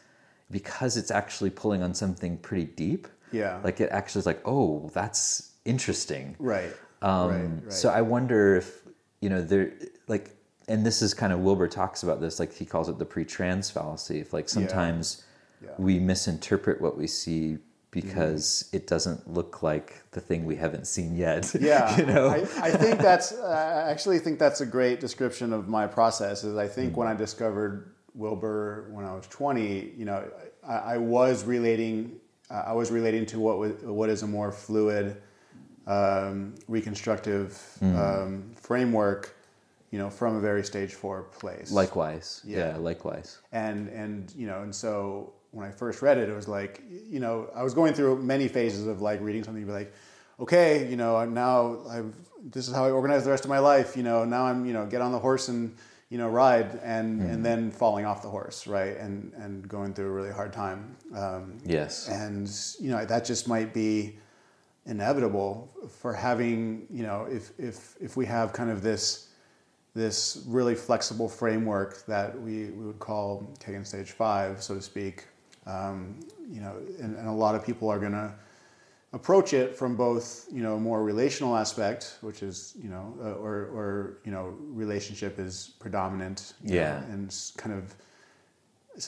because it's actually pulling on something pretty deep Yeah. like it actually is like oh that's interesting Right. um, right. Right. So I wonder if you know there like, and this is kind of Wilber talks about this. Like he calls it the pre-trans fallacy. If like sometimes Yeah. we misinterpret what we see because it doesn't look like the thing we haven't seen yet. *laughs* yeah you know. I, I think that's i actually think that's a great description of my process is i think when i discovered wilber when i was 20 you know i, I was relating uh, i was relating to what was, what is a more fluid um, reconstructive um, framework you know from a very stage four place likewise. Yeah. Yeah. Likewise. and and you know and so when i first read it it was like you know i was going through many phases of like reading something be like okay you know now i've this is how i organize the rest of my life you know now i'm you know get on the horse and you know ride and and then falling off the horse right and and going through a really hard time um, Yes. and you know that just might be inevitable for having you know if if if we have kind of this this really flexible framework that we, we would call taking stage five so to speak um, you know and, and a lot of people are going to approach it from both you know more relational aspect which is you know uh, or or you know relationship is predominant Yeah. know, and kind of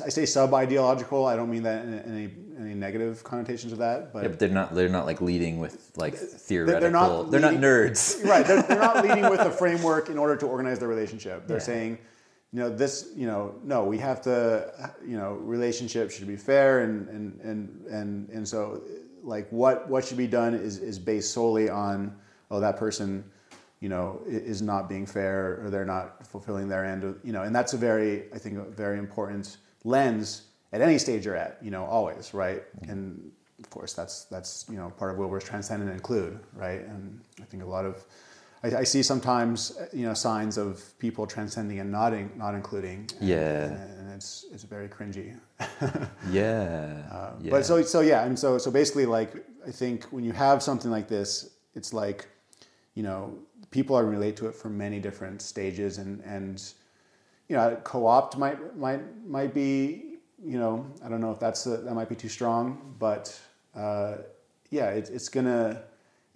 I say sub ideological. I don't mean that in any any negative connotations of that, but Yeah, but they're not. They're not like leading with like theoretical. They're not They're not, nerds. right. They're, they're not *laughs* leading with a framework in order to organize their relationship. They're Yeah. saying, you know, this, you know, no, we have to, you know, relationships should be fair, and and and and and so, like, what what should be done is is based solely on, oh, that person, you know, is not being fair, or they're not fulfilling their end, you know, and that's a very, I think, a very important lens at any stage you're at, you know, always, right? And of course, that's that's you know part of Wilber's transcend and include, right? And I think a lot of I, I see sometimes you know signs of people transcending and not in, not including. and- Yeah. and it's it's very cringy. *laughs* Yeah. yeah. But so so yeah, and so so basically, like I think when you have something like this, it's like you know people are relate to it from many different stages, and and you know co-opt might might might be you know I don't know if that's a, that might be too strong, but uh, yeah, it, it's gonna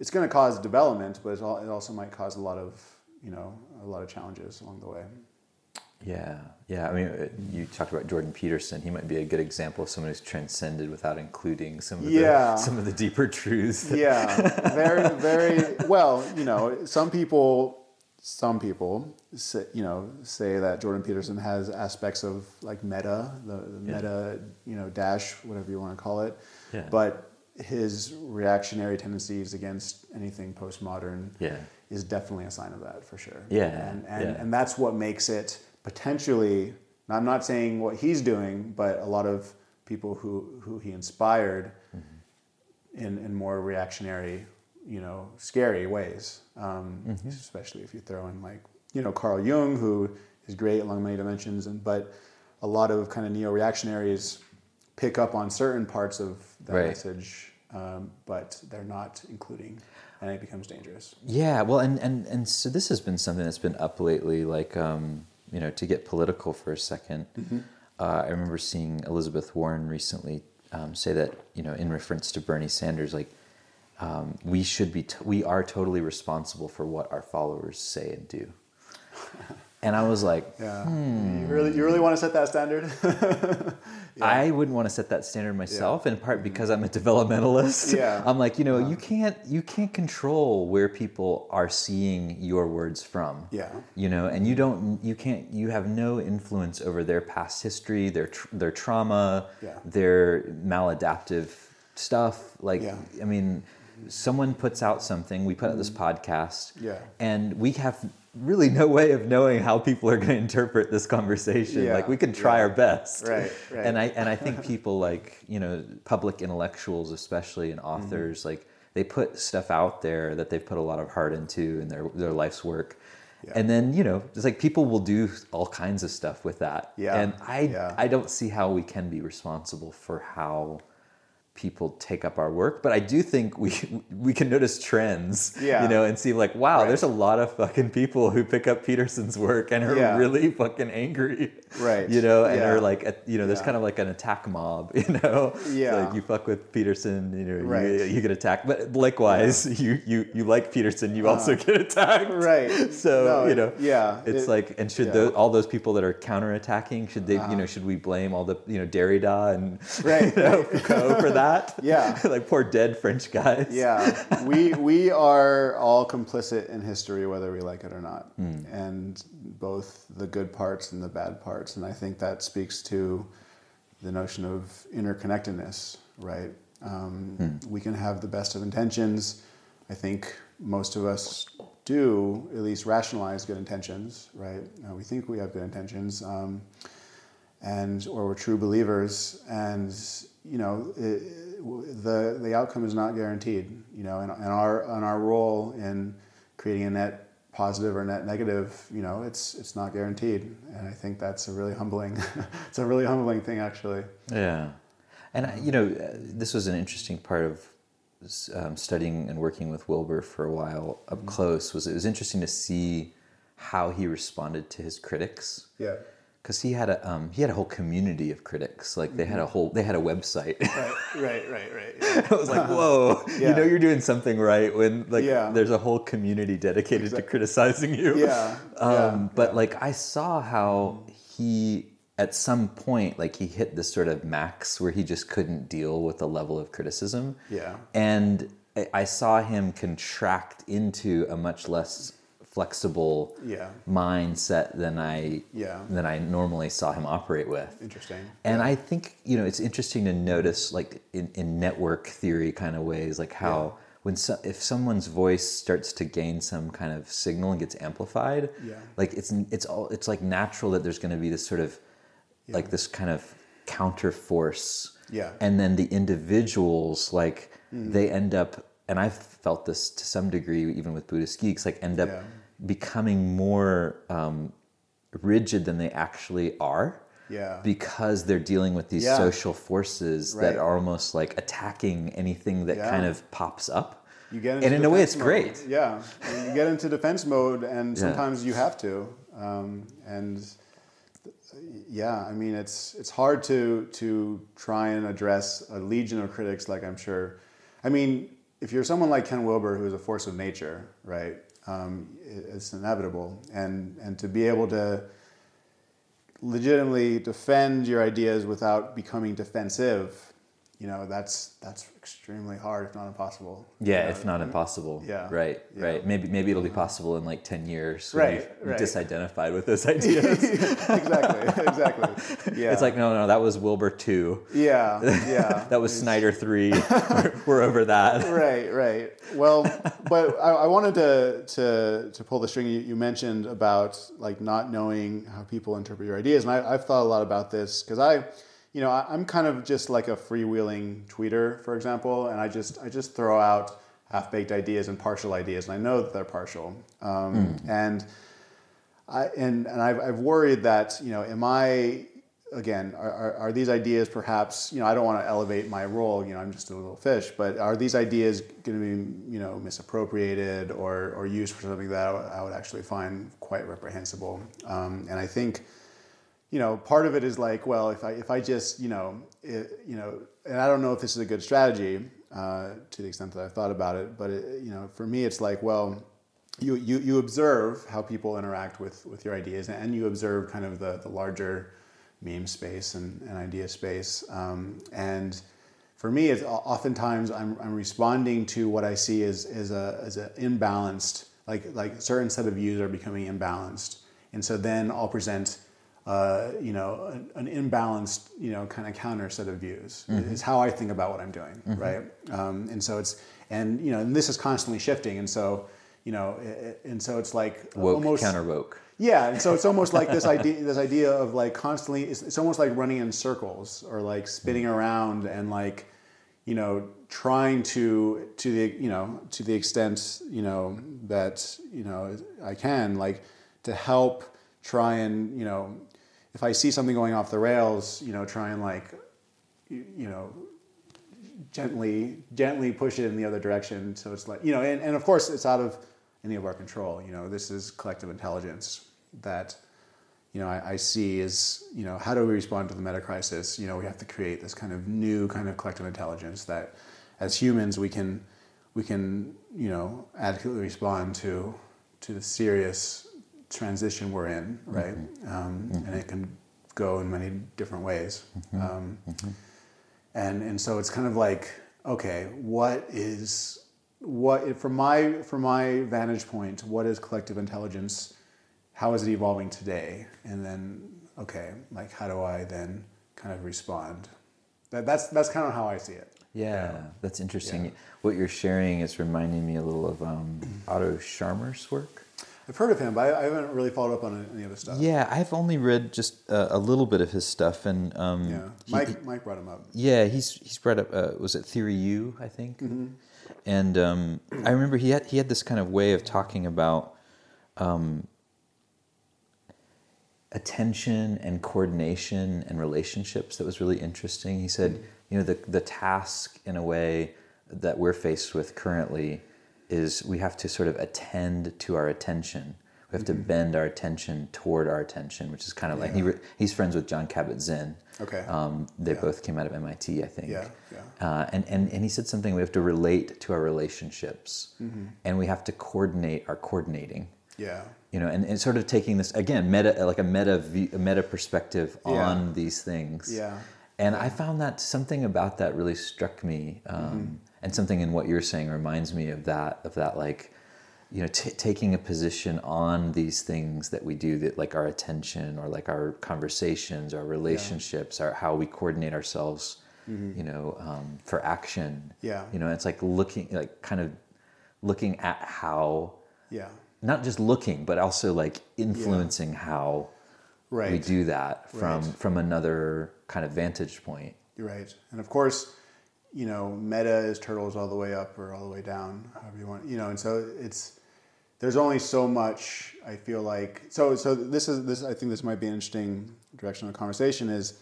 it's gonna cause development, but it also might cause a lot of you know a lot of challenges along the way. Yeah, yeah. I mean, uh, you talked about Jordan Peterson. He might be a good example of someone who's transcended without including some of Yeah. the *laughs* some of the deeper truths. that- yeah very very well you know some people some people say, you know say that jordan peterson has aspects of like meta the, the Yeah. meta you know dash whatever you want to call it Yeah. but his reactionary tendencies against anything postmodern Yeah. is definitely a sign of that for sure Yeah, and and, yeah. and that's what makes it potentially i'm not saying what he's doing but a lot of people who who he inspired Mm-hmm. in, in more reactionary, you know scary ways, um, especially if you throw in like you know Carl Jung, who is great along many dimensions, and but a lot of kind of neo reactionaries pick up on certain parts of that Right. message, um, but they're not including, and it becomes dangerous. Yeah, well, and, and, and so this has been something that's been up lately. Like, um, you know, to get political for a 2nd uh, I remember seeing Elizabeth Warren recently um, say that, you know, in reference to Bernie Sanders, like, um, we should be, t- we are totally responsible for what our followers say and do. *laughs* And I was like, Yeah, Hmm. you really you really want to set that standard? *laughs* I wouldn't want to set that standard myself, in part because I'm a developmentalist. Yeah. *laughs* I'm like, you know, you can't you can't control where people are seeing your words from. Yeah. You know, and you don't you can't you have no influence over their past history, their tr- their trauma, Yeah. their maladaptive stuff. Like, Yeah. I mean, someone puts out something. We put out this podcast. Mm-hmm. Yeah. And we have really no way of knowing how people are going to interpret this conversation. Yeah. Like we can try Yeah. our best. Right, right. And I and I think *laughs* people like you know public intellectuals, especially and Mm-hmm. authors, like they put stuff out there that they've put a lot of heart into in their their life's work. Yeah. And then you know, it's like people will do all kinds of stuff with that. Yeah, And I. I don't see how we can be responsible for how people take up our work, but I do think we *laughs* we can notice trends, Yeah. you know, and see like, wow, Right. there's a lot of fucking people who pick up Peterson's work and are Yeah. really fucking angry, Right. You know, and Yeah. are like, you know, there's Yeah. kind of like an attack mob, *laughs* you know, Yeah. like you fuck with Peterson, you know, Right. you get attacked, but likewise, you you you like Peterson, you also get attacked, Uh-huh. Right. *laughs* So No, you know, yeah, it's it- like, and should. Uh-huh. those, all those people that are counterattacking, should they, you know, should we blame all the, you know, Derrida and Right, you know, Foucault for that? Yeah. *laughs* like poor dead French guys. yeah, we we are all complicit in history, whether we like it or not, Hmm. and both the good parts and the bad parts. And I think that speaks to the notion of interconnectedness, right? Um, Hmm. We can have the best of intentions. I think most of us do at least rationalize good intentions, right? Uh, we think we have good intentions. Um, and or we're true believers and you know it, the the outcome is not guaranteed you know and, and our and our role in creating a net positive or net negative you know it's it's not guaranteed and i think that's a really humbling *laughs* it's a really humbling thing actually Yeah, and you know, this was an interesting part of um, studying and working with Wilber for a while up close. Was it was interesting to see how he responded to his critics. yeah Because he had a um, he had a whole community of critics. Like they had a whole they had a website. right right *laughs* right right I was like, whoa, you Yeah. know you're doing something right when like Yeah. there's a whole community dedicated to criticizing you. Yeah, *laughs* Um, yeah, but like I saw how he at some point like he hit this sort of max where he just couldn't deal with the level of criticism. Yeah. And I saw him contract into a much less flexible Yeah. mindset than I Yeah. than I normally saw him operate with. interesting And I think you know it's interesting to notice, like in, in network theory kind of ways, like how Yeah. when so, if someone's voice starts to gain some kind of signal and gets amplified, Yeah. like it's it's all it's like natural that there's going to be this sort of like this kind of counter force. Yeah. And then the individuals, like mm. they end up, and I've felt this to some degree, even with Buddhist geeks, like end up Yeah. Becoming more um, rigid than they actually are yeah because they're dealing with these Yeah. social forces Right. that are almost like attacking anything that Yeah. kind of pops up. You get into and in a way, it's mode. great. Yeah, And you get into defense mode, and sometimes you have to. Um, and yeah, I mean, it's it's hard to to try and address a legion of critics. Like I'm sure, I mean, if you're someone like Ken Wilber, who is a force of nature, right? Um, it's inevitable, and and to be able to legitimately defend your ideas without becoming defensive, you know, that's that's extremely hard, if not impossible. Yeah, You if know, not impossible. Yeah. Right. Yeah. Right. Maybe maybe it'll be possible in like ten years. when Right, you've right. Disidentified with those *laughs* ideas. exactly, exactly. *laughs* Yeah. It's like no, no, that was Wilber two. yeah, *laughs* yeah. That was Snyder three. we're, we're over that. right, right. Well, but I, I wanted to, to to pull the string you, you mentioned about like not knowing how people interpret your ideas, and I, I've thought a lot about this because I, you know, I, I'm kind of just like a freewheeling tweeter, for example, and I just I just throw out half-baked ideas and partial ideas, and I know that they're partial. Um, And I and and I've, I've worried that you know, am I again are, are, are these ideas perhaps you know I don't want to elevate my role. You know, I'm just a little fish, but are these ideas going to be you know misappropriated or or used for something that I would- I would actually find quite reprehensible? Um, and I think you know, part of it is like, well, if I if I just, you know, it, you know, and I don't know if this is a good strategy uh, to the extent that I've thought about it, but it, you know, for me, it's like, well, you you you observe how people interact with with your ideas, and you observe kind of the the larger meme space and, and idea space, um, and for me, it's oftentimes I'm, I'm responding to what I see as, as a as an imbalanced, like like certain set of views are becoming imbalanced, and so then I'll present, uh, you know, an, an imbalanced, you know, kind of counter set of views. Is how I think about what I'm doing, right? Um, and so it's and you know, and this is constantly shifting, and so you know, i- i- and so it's like Woke almost counter woke. yeah, and so it's almost like this *laughs* idea, this idea of like constantly, it's, it's almost like running in circles or like spinning around and like, you know, trying to, to the, you know, to the extent, you know, that, you know, I can like to help try and, you know, if I see something going off the rails, you know, try and like, you, know, gently gently push it in the other direction. So it's like you know and, and of course it's out of any of our control. You know this is collective intelligence that you know I, I see is you know how do we respond to the meta crisis? You know we have to create this kind of new kind of collective intelligence that as humans we can we can you know adequately respond to to the serious transition we're in right? Um, and it can go in many different ways. Um, and and so it's kind of like okay what is what from my from my vantage point what is collective intelligence? How is it evolving today? And then okay like how do i then kind of respond? That, that's that's kind of how i see it. Yeah, that's interesting. Yeah. What you're sharing is reminding me a little of um, Otto Scharmer's work. I've heard of him but i, I haven't really followed up on any of his stuff Yeah, I've only read just a, a little bit of his stuff, and um, yeah he- mike mike brought him up Yeah, he's he's brought up. Uh, was it Theory U? I think. Mm-hmm. And um, I remember he had he had this kind of way of talking about um, attention and coordination and relationships that was really interesting. He said, Mm-hmm. you know, the the task in a way that we're faced with currently is we have to sort of attend to our attention. We have to bend our attention toward our attention, which is kind of like he Mm-hmm. Re- he's friends with John Kabat-Zinn. Okay. Um, they Yeah. both came out of MIT, I think. Yeah, yeah. Uh, and, and, and he said something we have to relate to our relationships Mm-hmm. and we have to coordinate our coordinating. yeah You know, and, and sort of taking this again, meta like a meta view, a meta perspective Yeah. on these things. Yeah. And I found that something about that really struck me, um, Mm-hmm. And something in what you're saying reminds me of that. Of that, like, you know, t- taking a position on these things that we do, that like our attention or like our conversations, our relationships, our how we coordinate ourselves, you know, um, for action. Mm-hmm. Yeah. You know, it's like looking, like kind of looking at how, yeah not just looking, but also like influencing how right we do that from Right. from another kind of vantage point. You're right. And of course, you know, meta is turtles all the way up or all the way down, however you want. You know, and so it's there's only so much I feel like so so this is this I think this might be an interesting direction of the conversation is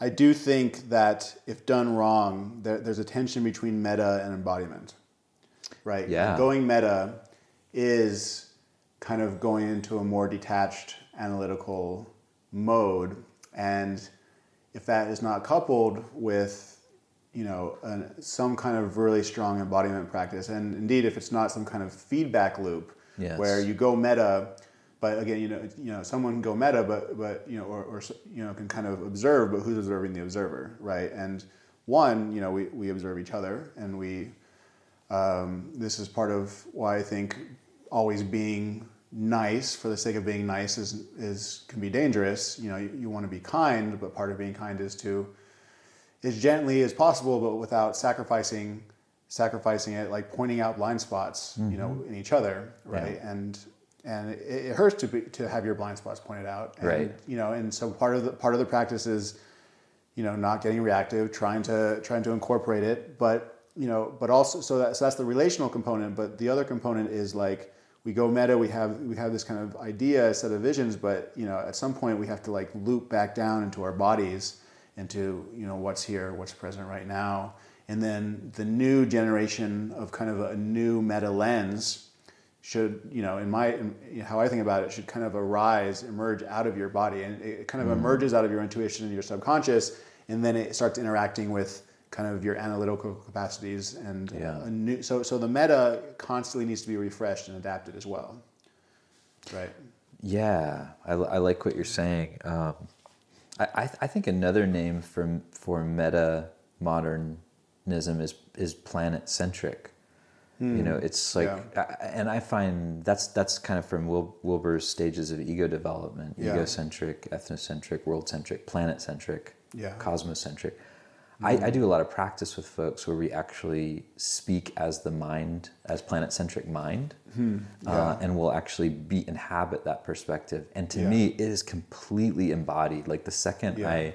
I do think that if done wrong, there, there's a tension between meta and embodiment. Right? Yeah. Going meta is kind of going into a more detached analytical mode and if that is not coupled with you know an, some kind of really strong embodiment practice and indeed if it's not some kind of feedback loop Yes. where you go meta but again you know you know someone can go meta but but you know or, or you know can kind of observe but who's observing the observer right and one you know we, we observe each other and we um, this is part of why I think always being nice for the sake of being nice is, is can be dangerous. You know, you, you want to be kind, but part of being kind is to as gently as possible, but without sacrificing sacrificing it, like pointing out blind spots, you know, mm-hmm. in each other, right? And and it, it hurts to be, to have your blind spots pointed out, and, Right. You know, and so part of the part of the practice is you know not getting reactive trying to trying to incorporate it but you know, but also so, that, so that's the relational component. But the other component is like we go meta. We have we have this kind of idea, set of visions, but you know, at some point we have to like loop back down into our bodies, into you know what's here, what's present right now, and then the new generation of kind of a new meta lens should you know in my in, how I think about it should kind of arise, emerge out of your body, and it kind of mm. emerges out of your intuition and your subconscious, and then it starts interacting with kind of your analytical capacities and yeah. new, so so the meta constantly needs to be refreshed and adapted as well. Right? Yeah. I, I like what you're saying. Um, I, I think another name for for meta modernism is is planet centric mm. you know it's like yeah. and i find that's that's kind of from Wil, wilber's stages of ego development yeah. egocentric ethnocentric world centric planet centric yeah. cosmocentric I, I, do a lot of practice with folks where we actually speak as the mind, as planet centric mind, hmm. yeah. uh, and we'll actually be inhabit that perspective. And to yeah. me, it is completely embodied. Like the second yeah. I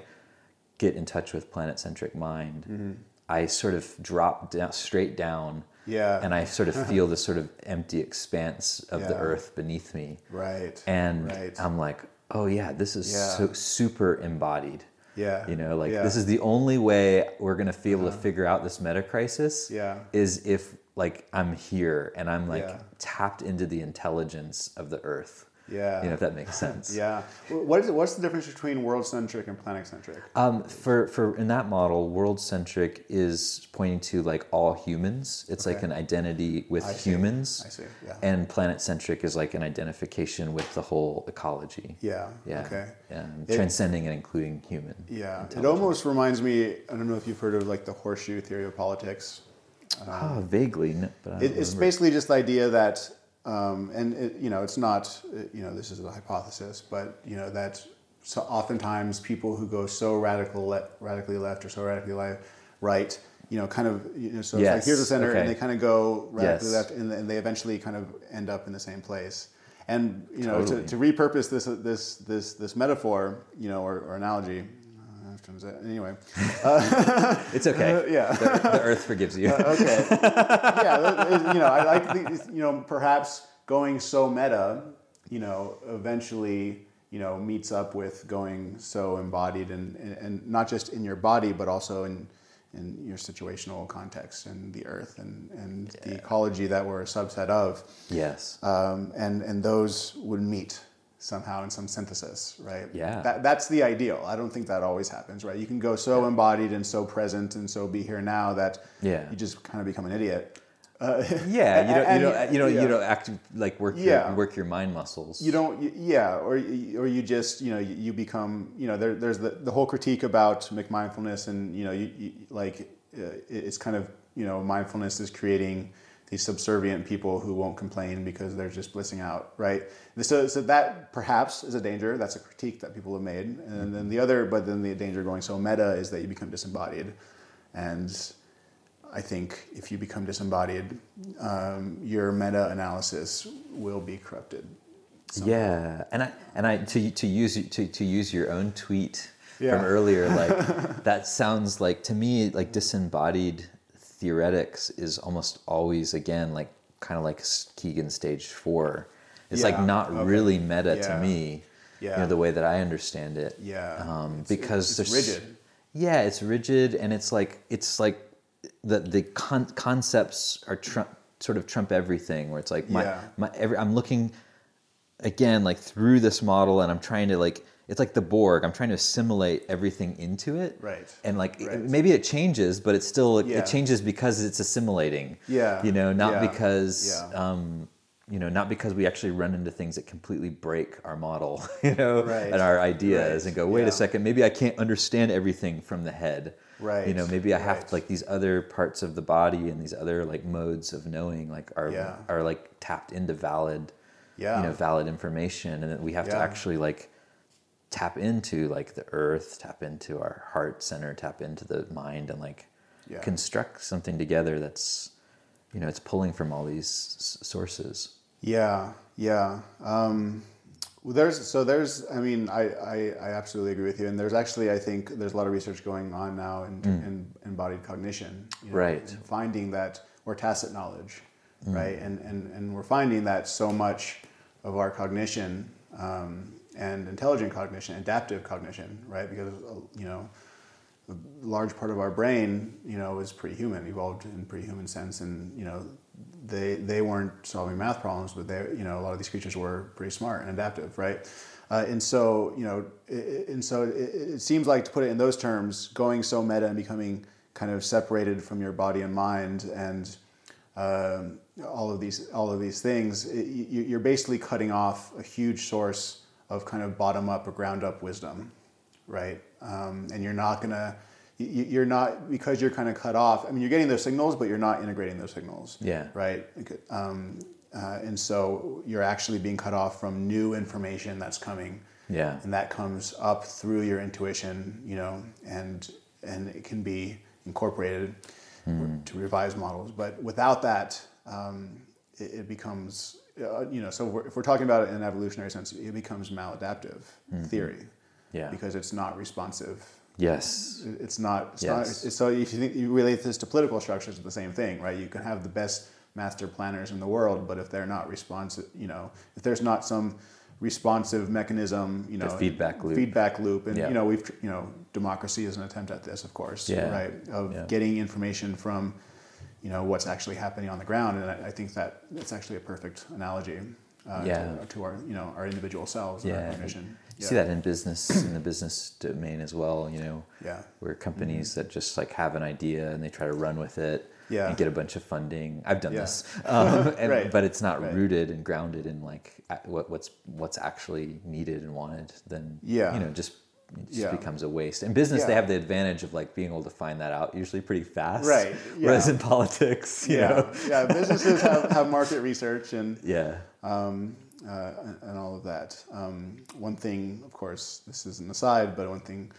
get in touch with planet centric mind, mm-hmm. I sort of drop down straight down. Yeah. And I sort of *laughs* feel this sort of empty expanse of the earth beneath me. Right. And right. I'm like, oh yeah, this is so super embodied. Yeah. You know, like yeah. this is the only way we're gonna be able to figure out this meta crisis. Yeah. Is if like I'm here and I'm like yeah. tapped into the intelligence of the earth. Yeah. You know, if that makes sense. *laughs* yeah. What is it, what's the difference between world centric and planet centric? Um, for, for in that model, world centric is pointing to like all humans. It's okay. like an identity with I humans. I see. Yeah. And planet centric is like an identification with the whole ecology. Yeah. Yeah. Okay. Yeah. It, transcending and including human. Yeah. It almost reminds me. I don't know if you've heard of like the horseshoe theory of politics. Um, oh, vaguely. But it, it's basically just the idea that um, and it, you know, it's not, you know, this is a hypothesis, but you know that so oftentimes people who go so radical, le- radically left or so radically left, right, you know, kind of, you know, so yes. like here's the center, okay. and they kind of go radically yes. left, and, and, they eventually kind of end up in the same place. And you know, totally. to, to repurpose this this this this metaphor, you know, or, or analogy, Anyway, uh, *laughs* it's okay. Uh, yeah, the, the, earth forgives you. *laughs* Uh, okay. yeah, you know, I like you know perhaps going so meta, you know, eventually you know meets up with going so embodied and and not just in your body but also in in your situational context and the earth and, and yeah. the ecology that we're a subset of. Yes. Um, and and those would meet somehow in some synthesis, right? Yeah. That, that's the ideal. I don't think that always happens, right? You can go so embodied and so present and so be here now that yeah. you just kind of become an idiot. Uh, *laughs* yeah, you don't, you don't, you don't, yeah. you don't act like work yeah. your work your mind muscles. You don't, yeah, or or you just, you know, you, become, you know, there, there's the, the whole critique about McMindfulness, and you know, you, you like uh, it's kind of, you know, mindfulness is creating these subservient people who won't complain because they're just blissing out, right? So, so that perhaps is a danger. That's a critique that people have made. And then the other, but then the danger going so meta is that you become disembodied. And I think if you become disembodied, um, your meta analysis will be corrupted. Somehow. Yeah, and I and I to to use to to use your own tweet yeah. from earlier, like *laughs* that sounds like to me like disembodied theoretics is almost always again like kind of like Kegan stage four. It's yeah, like not okay. really meta yeah. to me. Yeah. You know, the way that I understand it. Yeah. Um, it's, because it's there's rigid. Yeah, it's rigid, and it's like it's like the the con- concepts are trump, sort of trump everything. Where it's like my yeah. my every I'm looking again like through this model, and I'm trying to like it's like the Borg. I'm trying to assimilate everything into it. Right. And like right. maybe it changes, but it's still yeah. it changes because it's assimilating. Yeah. You know, not yeah. because yeah. um, you know, not because we actually run into things that completely break our model, *laughs* you know, right. and our ideas right. and go, wait a second, maybe I can't understand everything from the head. Right. You know, maybe I have to, like these other parts of the body and these other like modes of knowing like are are like tapped into valid yeah. you know, valid information and that we have to actually like tap into like the earth, tap into our heart center, tap into the mind, and like yeah. construct something together that's, you know, it's pulling from all these s- sources. Yeah, yeah. Um, Well, there's so there's I mean I, I, I absolutely agree with you and there's actually I think there's a lot of research going on now in, in embodied cognition you know, Right. finding that or tacit knowledge right and, and and we're finding that so much of our cognition um, and intelligent cognition adaptive cognition right because uh, you know a large part of our brain, you know, is pre-human, evolved in pre-human sense, and you know, they they weren't solving math problems, but they, you know, a lot of these creatures were pretty smart and adaptive, right? Uh, and so, you know, i- i- and so it, it seems like to put it in those terms, going so meta and becoming kind of separated from your body and mind, and um, all of these all of these things, it, you, you're basically cutting off a huge source of kind of bottom up or ground up wisdom right? Um, and you're not gonna, you, you're not because you're kind of cut off. I mean, you're getting those signals, but you're not integrating those signals. Yeah. Right. Um, uh, and so you're actually being cut off from new information that's coming. Yeah. And that comes up through your intuition, you know, and and it can be incorporated to revise models. But without that, um, it, it becomes, uh, you know, so if we're, if we're talking about it in an evolutionary sense, it becomes maladaptive theory Yeah. because it's not responsive. Yes. It's not. It's Yes. not so if you think you relate this to political structures, it's the same thing, right? You can have the best master planners in the world, but if they're not responsive, you know, if there's not some responsive mechanism, you know, feedback loop. feedback loop, and Yeah. you know, we've you know, democracy is an attempt at this, of course, Yeah. right? Of Yeah. getting information from, you know, what's actually happening on the ground, and I, I think that it's actually a perfect analogy. Uh, Yeah. to, to our, you know, our individual selves and our Yeah. cognition. You see that in business, in the business domain as well, you know, Yeah. where companies that just like have an idea and they try to run with it Yeah. and get a bunch of funding. I've done Yeah. this, *laughs* um, and, Right. but it's not Right. rooted and grounded in like what, what's what's actually needed and wanted. Then Yeah. you know, just just Yeah. becomes a waste. In business, they have the advantage of like being able to find that out usually pretty fast. Right, Whereas in politics, you yeah, know, yeah. Businesses *laughs* have, have market research and yeah, um, uh, and all of that. Um, one thing, of course, this is an aside, but one thing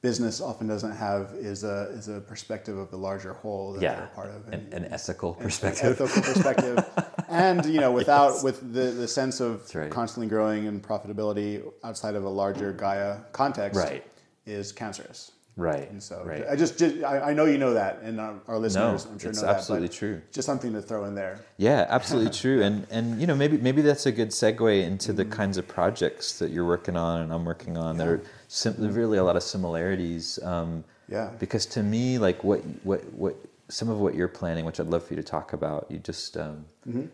business often doesn't have is a is a perspective of the larger whole that yeah, they're part of. an, an ethical an perspective. ethical perspective, *laughs* and you know, without with the, the sense of right. constantly growing and profitability outside of a larger Gaia context, Right. is cancerous. right. And so right. I just, just I, I know you know that, and our, our listeners, I'm sure it's know that. absolutely true. Just something to throw in there. Yeah, absolutely *laughs* true. And and you know maybe maybe that's a good segue into Mm-hmm. the kinds of projects that you're working on and I'm working on that are sim- really a lot of similarities. Um, Yeah. Because to me, like what what what some of what you're planning, which I'd love for you to talk about, you just um,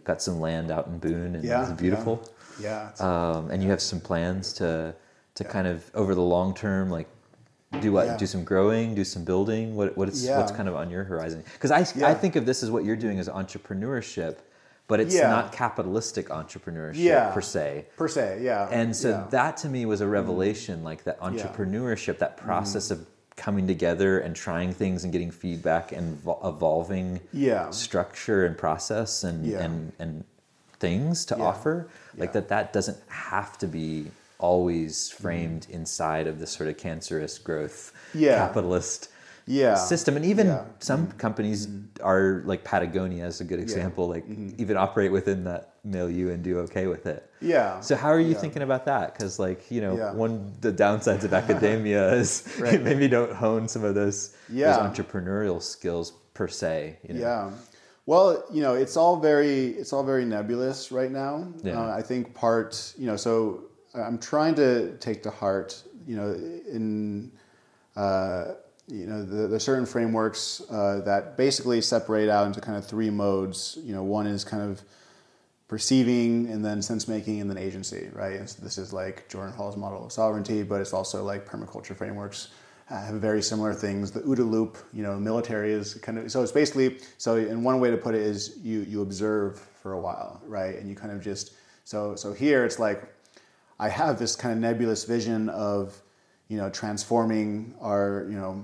got some land out in Boone and Mm-hmm. Yeah, it's beautiful. Yeah. it's- Um, and you have some plans to to kind of over the long term, like do what? Yeah. Do some growing, do some building. What what's what's kind of on your horizon? Because I I think of this as what you're doing as entrepreneurship, but it's Yeah. not capitalistic entrepreneurship Yeah. per se. per se, yeah. And so yeah. that to me was a revelation, like that entrepreneurship, that process of coming together and trying things and getting feedback and evolving Yeah. structure and process and Yeah. and and things to Yeah. offer like Yeah. that that doesn't have to be always framed inside of this sort of cancerous growth Yeah. capitalist Yeah. system and even Yeah. Mm-hmm. some companies are like patagonia is a good example like Mm-hmm. even operate within that milieu and do okay with it Yeah. so how are you Yeah. thinking about that because like you know Yeah. one the downsides of *laughs* academia is *laughs* Right. you maybe don't hone some of those Yeah. those entrepreneurial skills per se you know? Yeah. Well, you know, it's all very it's all very nebulous right now. Yeah. Uh, I think part, you know, so I'm trying to take to heart, you know, in uh, you know, the, the certain frameworks uh, that basically separate out into kind of three modes. You know, one is kind of perceiving and then sense making and then agency, right? And so this is like Jordan Hall's model of sovereignty, but it's also like permaculture frameworks uh, have very similar things. The OODA loop, you know, military is kind of so it's basically so. In one way to put it is you you observe for a while, right? And you kind of just so so here it's like I have this kind of nebulous vision of you know transforming our you know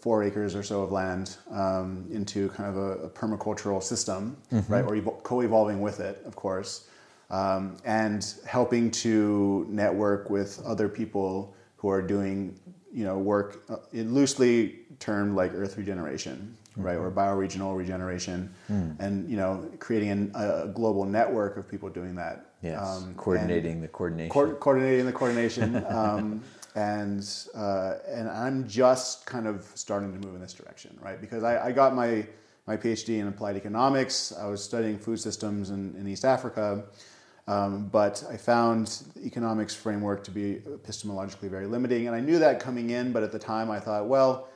four acres or so of land um, into kind of a, a permacultural system, right? Or evo- co-evolving with it, of course, um, and helping to network with other people who are doing you know work uh, in loosely termed like Earth regeneration, right, or bioregional regeneration, and you know, creating an, a global network of people doing that. Yes. Um, coordinating the coordination. co- coordinating the coordination, *laughs* um, and uh, and I'm just kind of starting to move in this direction, right? Because I, I got my my PhD in applied economics. I was studying food systems in, in East Africa. Um, but I found the economics framework to be epistemologically very limiting, and I knew that coming in. But at the time, I thought, well,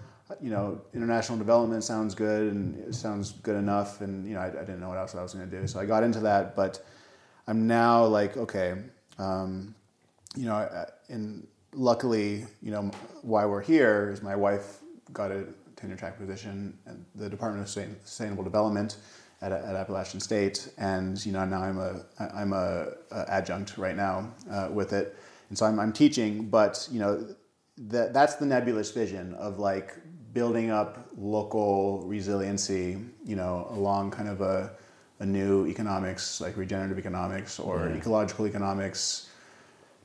you know, international development sounds good and it sounds good enough, and you know, I, I didn't know what else I was going to do, so I got into that. But I'm now like, okay, um, you know, I- and luckily, you know, why we're here is my wife got a tenure track position at the Department of Sustainable Development at, at Appalachian State, and you know, now I'm a I'm a, a adjunct right now uh, with it, and so I'm, I'm teaching, but you know, that that's the nebulous vision of like building up local resiliency, you know, along kind of a a new economics like regenerative economics or ecological economics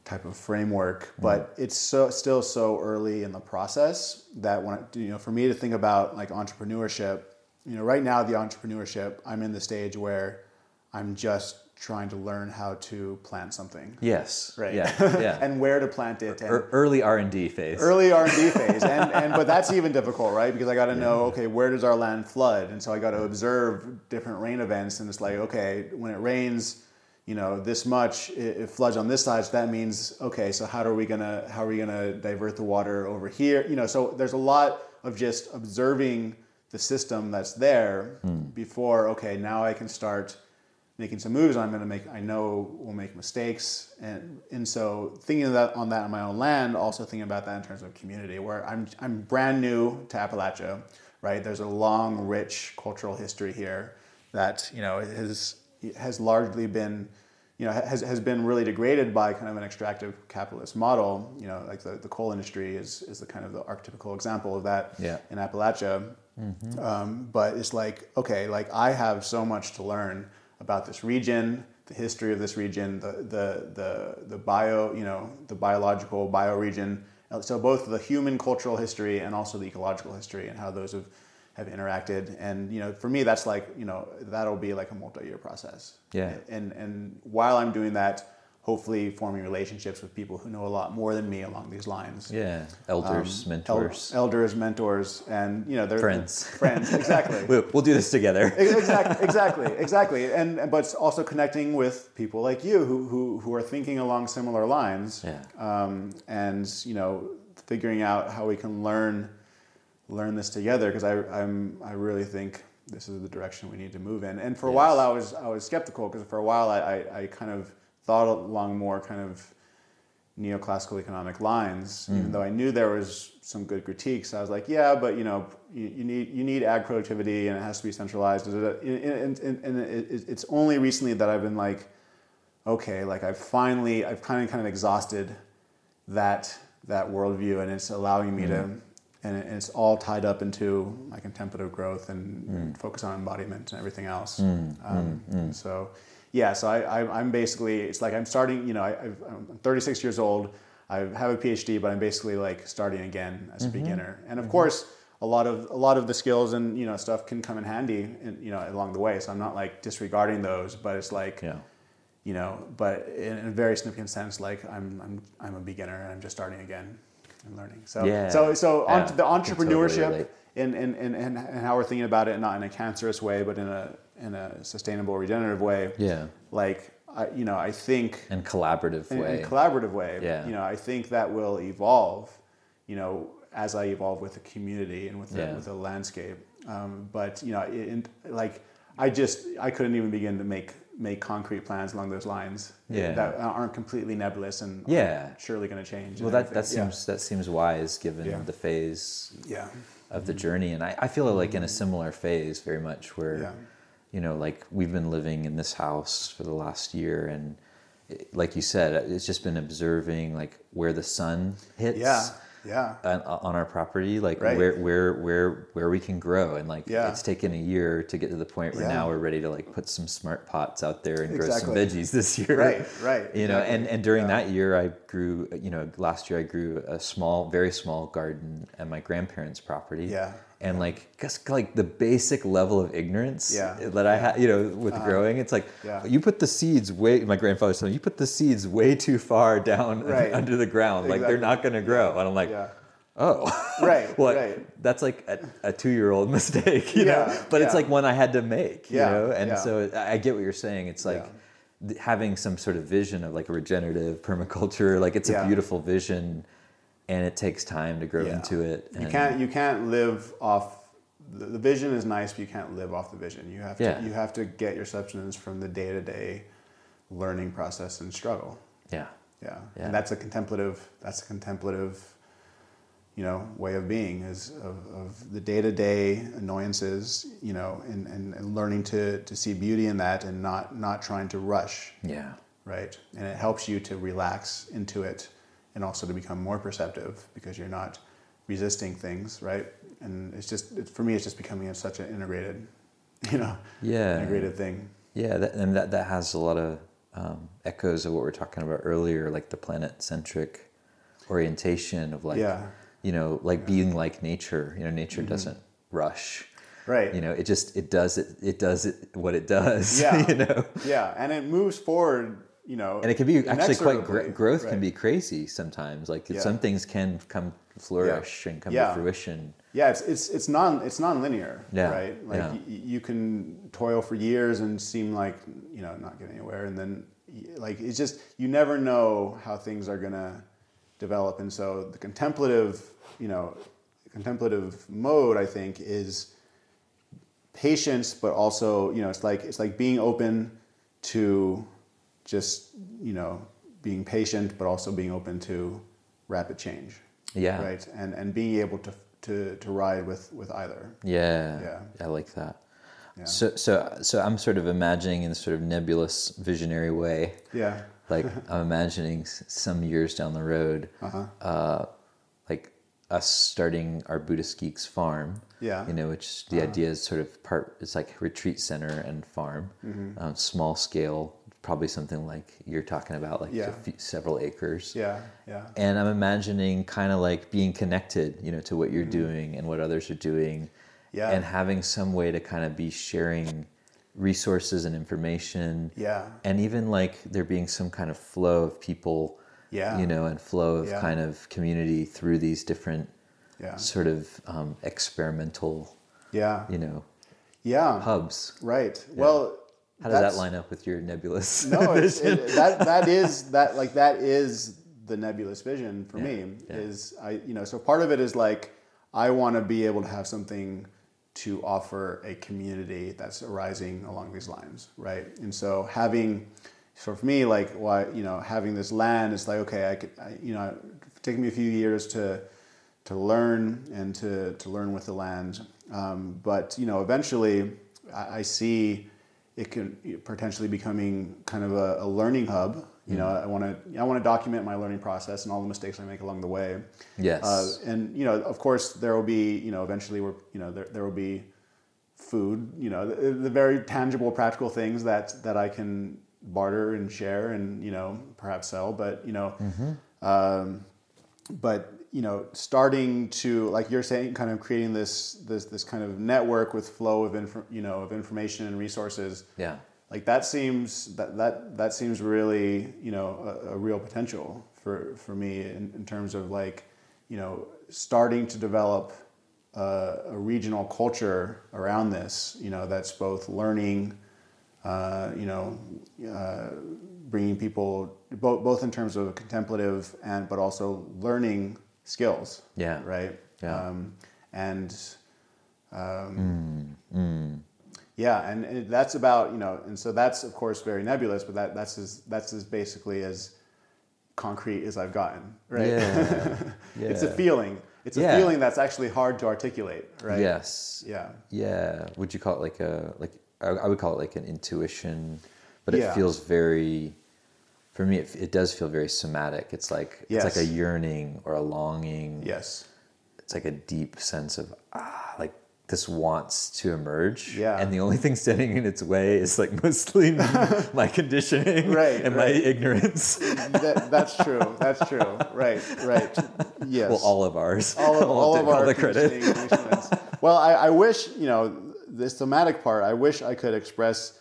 type of framework, mm-hmm. but it's so still so early in the process that when I, you know for me to think about like entrepreneurship, you know, right now the entrepreneurship, I'm in the stage where I'm just trying to learn how to plant something, yes. right? Yeah. *laughs* Yeah. and where to plant it, and early R and D phase. early R and D *laughs* phase, and, and but that's even difficult, right? Because I got to know, okay, where does our land flood, and so I got to observe different rain events, and it's like, okay, when it rains, you know, this much, it, floods on this side, so that means, okay, so how are we gonna how are we gonna divert the water over here? You know, so there's a lot of just observing the system that's there hmm. before, okay, now I can start making some moves. I'm to make I know we'll make mistakes. And and so thinking that on that on my own land also thinking about that in terms of community where I'm I'm brand new to Appalachia right? There's a long rich cultural history here that you know has has largely been you know has, has been really degraded by kind of an extractive capitalist model. You know like the, the coal industry is is the kind of the archetypical example of that Yeah. in Appalachia. Um, but it's like okay like i have so much to learn about this region the history of this region the the the, the bio you know the biological bioregion so both the human cultural history and also the ecological history and how those have have interacted and you know for me that's like you know that'll be like a multi-year process Yeah. and and while i'm doing that hopefully forming relationships with people who know a lot more than me along these lines yeah. Elders, El- mentors, elders, mentors, and you know they're Friends. *laughs* Friends, exactly. *laughs* we'll, we'll do this together. *laughs* exactly, exactly, exactly, and but also connecting with people like you who who, who are thinking along similar lines, Yeah. um, and you know figuring out how we can learn learn this together because I I'm I really think this is the direction we need to move in. And for a Yes. while I was I was skeptical because for a while I, I I kind of thought along more kind of neoclassical economic lines, hmm. even though I knew there was some good critiques. I was like, yeah, but you know, you, you need you need ag productivity and it has to be centralized. And, and, and, and it, it's only recently that I've been like, okay, like I've finally I've kind of kind of exhausted that that worldview, and it's allowing me hmm. to. And it's all tied up into my contemplative growth and, and focus on embodiment and everything else. Hmm. um, hmm. So, yeah, so I, I'm basically, it's like I'm starting, you know, I, I've, I'm 36 years old. I have a PhD, but I'm basically like starting again as a mm-hmm. beginner. And of mm-hmm. course, a lot of a lot of the skills and you know stuff can come in handy, in, you know, along the way. So I'm not like disregarding those, but it's like, Yeah. you know, but in, in a very significant sense, like I'm I'm I'm a beginner and I'm just starting again and learning. So Yeah. so so Yeah, on the totally entrepreneurship and, and, and, and, how we're thinking about it, not in a cancerous way, but in a in a sustainable, regenerative way. Yeah. Like I, you know, I think And collaborative in, way. in collaborative way. Yeah. You know, I think that will evolve. You know, as I evolve with the community and with the, Yeah. with the landscape. Um, but you know, in, like I just I couldn't even begin to make make concrete plans along those lines Yeah. that aren't completely nebulous and Yeah. surely going to change. well, that, that seems that seems wise given Yeah. the phase yeah. of the journey, and I, I feel like in a mm-hmm. similar phase very much where, Yeah. you know, like we've been living in this house for the last year, and it, like you said, it's just been observing like where the sun hits. Yeah. On, uh, on our property, like Right. where where where where we can grow, and like Yeah. it's taken a year to get to the point where Yeah. now we're ready to like put some smart pots out there and grow some veggies this year. Right, right, *laughs* You know, and and during Yeah. that year, I grew. You know, last year I grew a small, very small garden at my grandparents' property. Yeah, and like just like the basic level of ignorance Yeah. that I had, you know, with uh-huh. growing. It's like yeah. you put the seeds way. My grandfather said you put the seeds way too far down *laughs* Right. under the ground. Like they're not going to grow. And I'm like, Yeah. oh, Right, *laughs* well, right. That's like a, a two year old *laughs* mistake, you know. But it's like one I had to make, you know. And so I get what you're saying. It's like. Having some sort of vision of like a regenerative permaculture, like it's a beautiful vision, and it takes time to grow Yeah. into it. You can't you can't live off the, the vision is nice, but you can't live off the vision. You have to Yeah. you have to get your substance from the day to day learning process and struggle. Yeah. Yeah. Yeah. And that's a contemplative that's a contemplative you know way of being is of, of the day-to-day annoyances you know and, and, and learning to, to see beauty in that and not not trying to rush Yeah. right? And it helps you to relax into it and also to become more perceptive because you're not resisting things, right? And it's just, it, for me, it's just becoming such an integrated, *laughs* you know, Yeah. integrated thing. Yeah, that, and that, that has a lot of um, echoes of what we are talking about earlier, like the planet centric orientation of like, Yeah. you know, like being like nature. You know, nature doesn't rush. Right. You know, it just it does it it does it what it does. *laughs* Yeah. you know, Yeah. And it moves forward, you know. and it can be actually quite gr- growth can be crazy sometimes. Like Yeah. some things can come flourish and come Yeah. to fruition. Yeah, it's it's it's non it's non-linear, Yeah, right? Like yeah. y- you can toil for years and seem like you know not getting anywhere, and then like it's just you never know how things are gonna develop, and so the contemplative, you know, contemplative mode, I think, is patience, but also you know it's like it's like being open to just you know being patient, but also being open to rapid change Yeah. right and and being able to to to ride with with either Yeah, Yeah. I like that. Yeah. So, so, so I'm sort of imagining in a sort of nebulous, visionary way. yeah Like I'm imagining some years down the road, uh-huh uh, like us starting our Buddhist Geeks farm. Yeah. You know, which the idea is sort of part. It's like retreat center and farm, Mm-hmm. um, small scale, probably something like you're talking about, like Yeah. few, several acres. yeah yeah And I'm imagining kind of like being connected, you know, to what you're Mm-hmm. doing and what others are doing. Yeah. And having some way to kind of be sharing resources and information. yeah And even like there being some kind of flow of people, Yeah. you know, and flow of Yeah. kind of community through these different yeah sort of um, experimental, yeah you know, yeah hubs. right well How does that line up with your nebulous? *laughs* no *laughs* it's, it, that that is that like that is the nebulous vision for me yeah. is i you know so part of it is like i want to be able to have something to offer a community that's arising along these lines right and so having so for me like why you know having this land is like okay i could I, you know it's taken me a few years to to learn and to, to learn with the land. Um, but you know, eventually, I, I see it can potentially becoming kind of a, a learning hub. You know, I want to I want to document my learning process and all the mistakes I make along the way. Yes. Uh, and you know, of course, there will be you know eventually we're you know there, there will be food. You know, the, the very tangible, practical things that that I can barter and share and you know perhaps sell. But you know. Um, but you know starting to like you're saying kind of creating this this this kind of network with flow of inf- you know of information and resources yeah. like that seems that that that seems really you know a, a real potential for for me in, in terms of like you know starting to develop uh, a regional culture around this you know that's both learning uh, you know uh, bringing people both both in terms of contemplative and but also learning skills Yeah. right Yeah. um, and um, yeah, and, and that's about you know, and so that's of course very nebulous, but that that's as that's as basically as concrete as I've gotten, right? Yeah. *laughs* it's a feeling. It's a Yeah. feeling that's actually hard to articulate, right? Yes. Yeah. Yeah. Would you call it like a like I would call it like an intuition, but it Yeah. feels very. For me, it, it does feel very somatic. It's like it's like a yearning or a longing. Yes. It's like a deep sense of ah, like this wants to emerge. Yeah. And the only thing standing in its way is like *laughs* mostly *laughs* my conditioning Right, and right. my ignorance. that, that's true. That's true. Right. Right. Yes. well, all of ours. all of, *laughs* all take of our the credit. well, I, I wish you know the somatic part. I wish I could express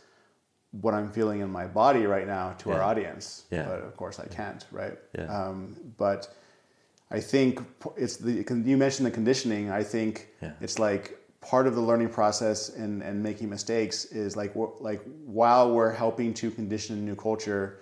what I'm feeling in my body right now to our audience, Yeah. but of course I can't, right? Yeah. Um, but I think it's the you mentioned the conditioning. I think Yeah. it's like part of the learning process and, and making mistakes is like like while we're helping to condition a new culture,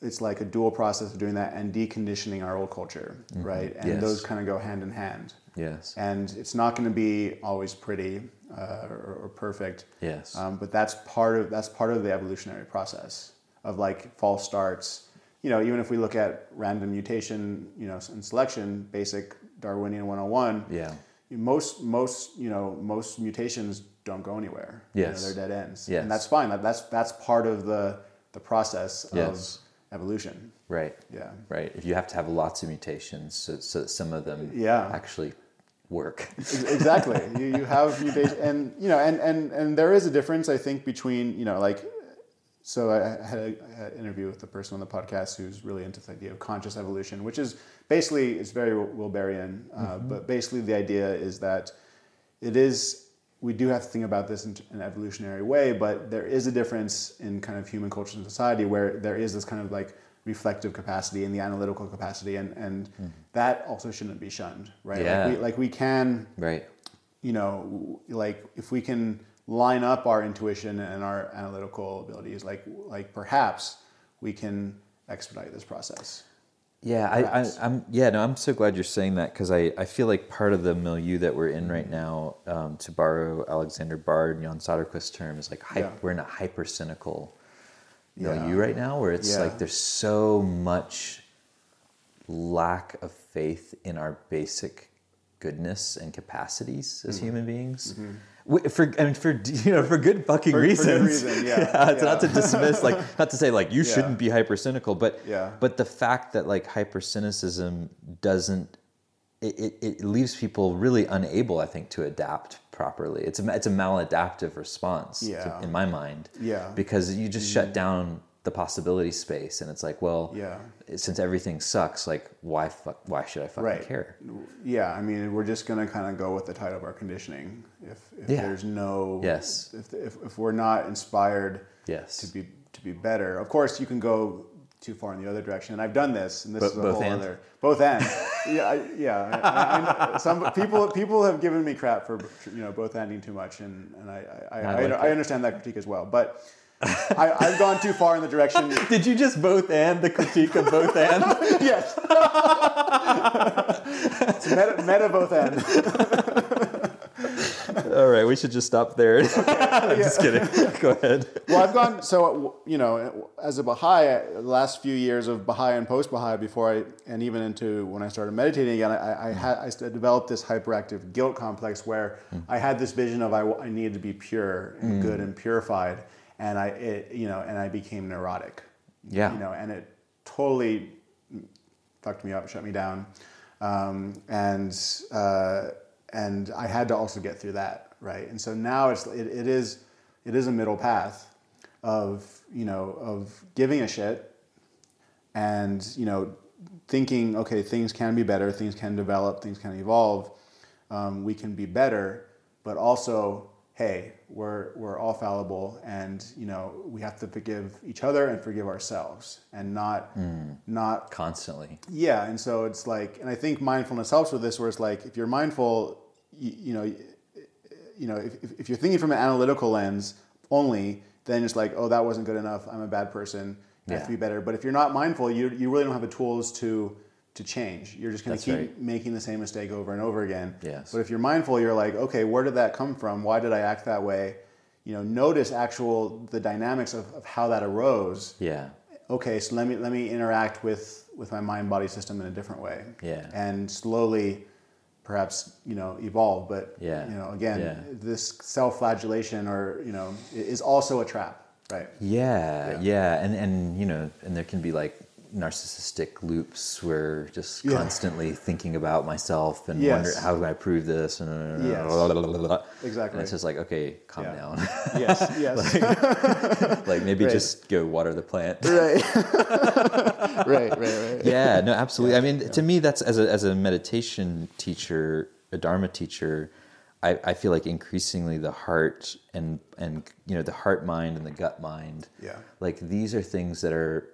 it's like a dual process of doing that and deconditioning our old culture, right? And Yes. those kind of go hand in hand. Yes. And it's not going to be always pretty uh, or, or perfect. Yes. Um, but that's part of that's part of the evolutionary process of like false starts. You know, even if we look at random mutation, you know, and selection, basic Darwinian 101, yeah. most most you know most mutations don't go anywhere. You know, Yes. they're dead ends, Yes. and that's fine. That, that's that's part of the the process Yes. of evolution. Right. Yeah. Right. If you have to have lots of mutations, so, so that some of them Yeah. actually work. *laughs* Exactly. you, you have mutation, and you know, and, and and there is a difference, I think, between you know, like, so I had, a, I had an interview with the person on the podcast who's really into the idea of conscious evolution, which is basically it's very Wilberian, uh, but basically the idea is that it is we do have to think about this in an evolutionary way, but there is a difference in kind of human culture and society where there is this kind of like reflective capacity and the analytical capacity, and and that also shouldn't be shunned, right? Yeah. Like we, like we can right. you know, like if we can line up our intuition and our analytical abilities, like like perhaps we can expedite this process. Yeah, I, I, I am Yeah, no, I'm so glad you're saying that because I, I feel like part of the milieu that we're in right now, um, to borrow Alexander Bard and Jan Söderqvist's term, is like hy- Yeah. we're in a hyper cynical Yeah. milieu right now, where it's Yeah. like there's so much lack of faith in our basic goodness and capacities as Mm-hmm. human beings. W- For I mean, for you know, for good fucking For- for good reasons. reason, *laughs* yeah, it's not to dismiss, like, *laughs* not to say like you Yeah. shouldn't be hyper cynical, but Yeah. but the fact that like hyper cynicism doesn't it, it, it leaves people really unable, I think, to adapt properly. It's a it's a maladaptive response, to- in my mind. Yeah. Because you just shut mm. down the possibility space, and it's like, well, Yeah. since everything sucks, like why fuck, why should I fucking Right. care? Yeah, I mean, we're just gonna kind of go with the tide of our conditioning. If, if Yeah. there's no Yes. if, if if we're not inspired Yes. to be to be better, of course you can go too far in the other direction. And I've done this, and this Bo- is a both whole other both ends. *laughs* yeah, I, yeah. I, I, some people people have given me crap for you know both ending too much, and and I I, I, I I, like understand that critique as well, but. I, I've gone too far in the direction. *laughs* Did you just both and the critique of both and? *laughs* yes. it's meta, meta both end. *laughs* All right, we should just stop there. *laughs* I'm just kidding. *laughs* Go ahead. Well, I've gone so you know as a Baha'i, the last few years of Baha'i and post Baha'i before I and even into when I started meditating again, I, I had I developed this hyperactive guilt complex where I had this vision of I, I needed to be pure and good and purified, and I it, you know and I became neurotic. Yeah. You know, and it totally fucked me up, shut me down, um, and uh, and I had to also get through that, right? And so now it's it, it is it is a middle path of you know of giving a shit and you know thinking okay things can be better things can develop things can evolve um, we can be better but also hey we're we're all fallible and you know we have to forgive each other and forgive ourselves and not not Constantly. yeah, and so it's like, and I think mindfulness helps with this, where it's like, if you're mindful, you, you know, you know, if, if you're thinking from an analytical lens only, then it's like, oh, that wasn't good enough. I'm a bad person. I have to be better. But if you're not mindful, you, you really don't have the tools to to change. You're just going to keep right. making the same mistake over and over again. Yes. But if you're mindful, you're like, okay, where did that come from? Why did I act that way? You know, notice actual the dynamics of, of how that arose Yeah. okay, so let me let me interact with with my mind body system in a different way. Yeah. And slowly, perhaps you know evolve. But Yeah. you know again, Yeah. this self-flagellation or you know is also a trap, right? Yeah, Yeah. yeah, and and you know, and there can be like narcissistic loops where just Yeah. constantly thinking about myself and Yes. wonder how do I prove this and Yes. and Exactly. it's just like okay, calm Yeah. down, yes. *laughs* Yes. like maybe Right. just go water the plant. right. *laughs* *laughs* right. Right. Right. yeah, no, absolutely. I mean, to me, that's as a as a meditation teacher, a Dharma teacher. I, I feel like increasingly the heart and and you know the heart mind and the gut mind Yeah. like these are things that are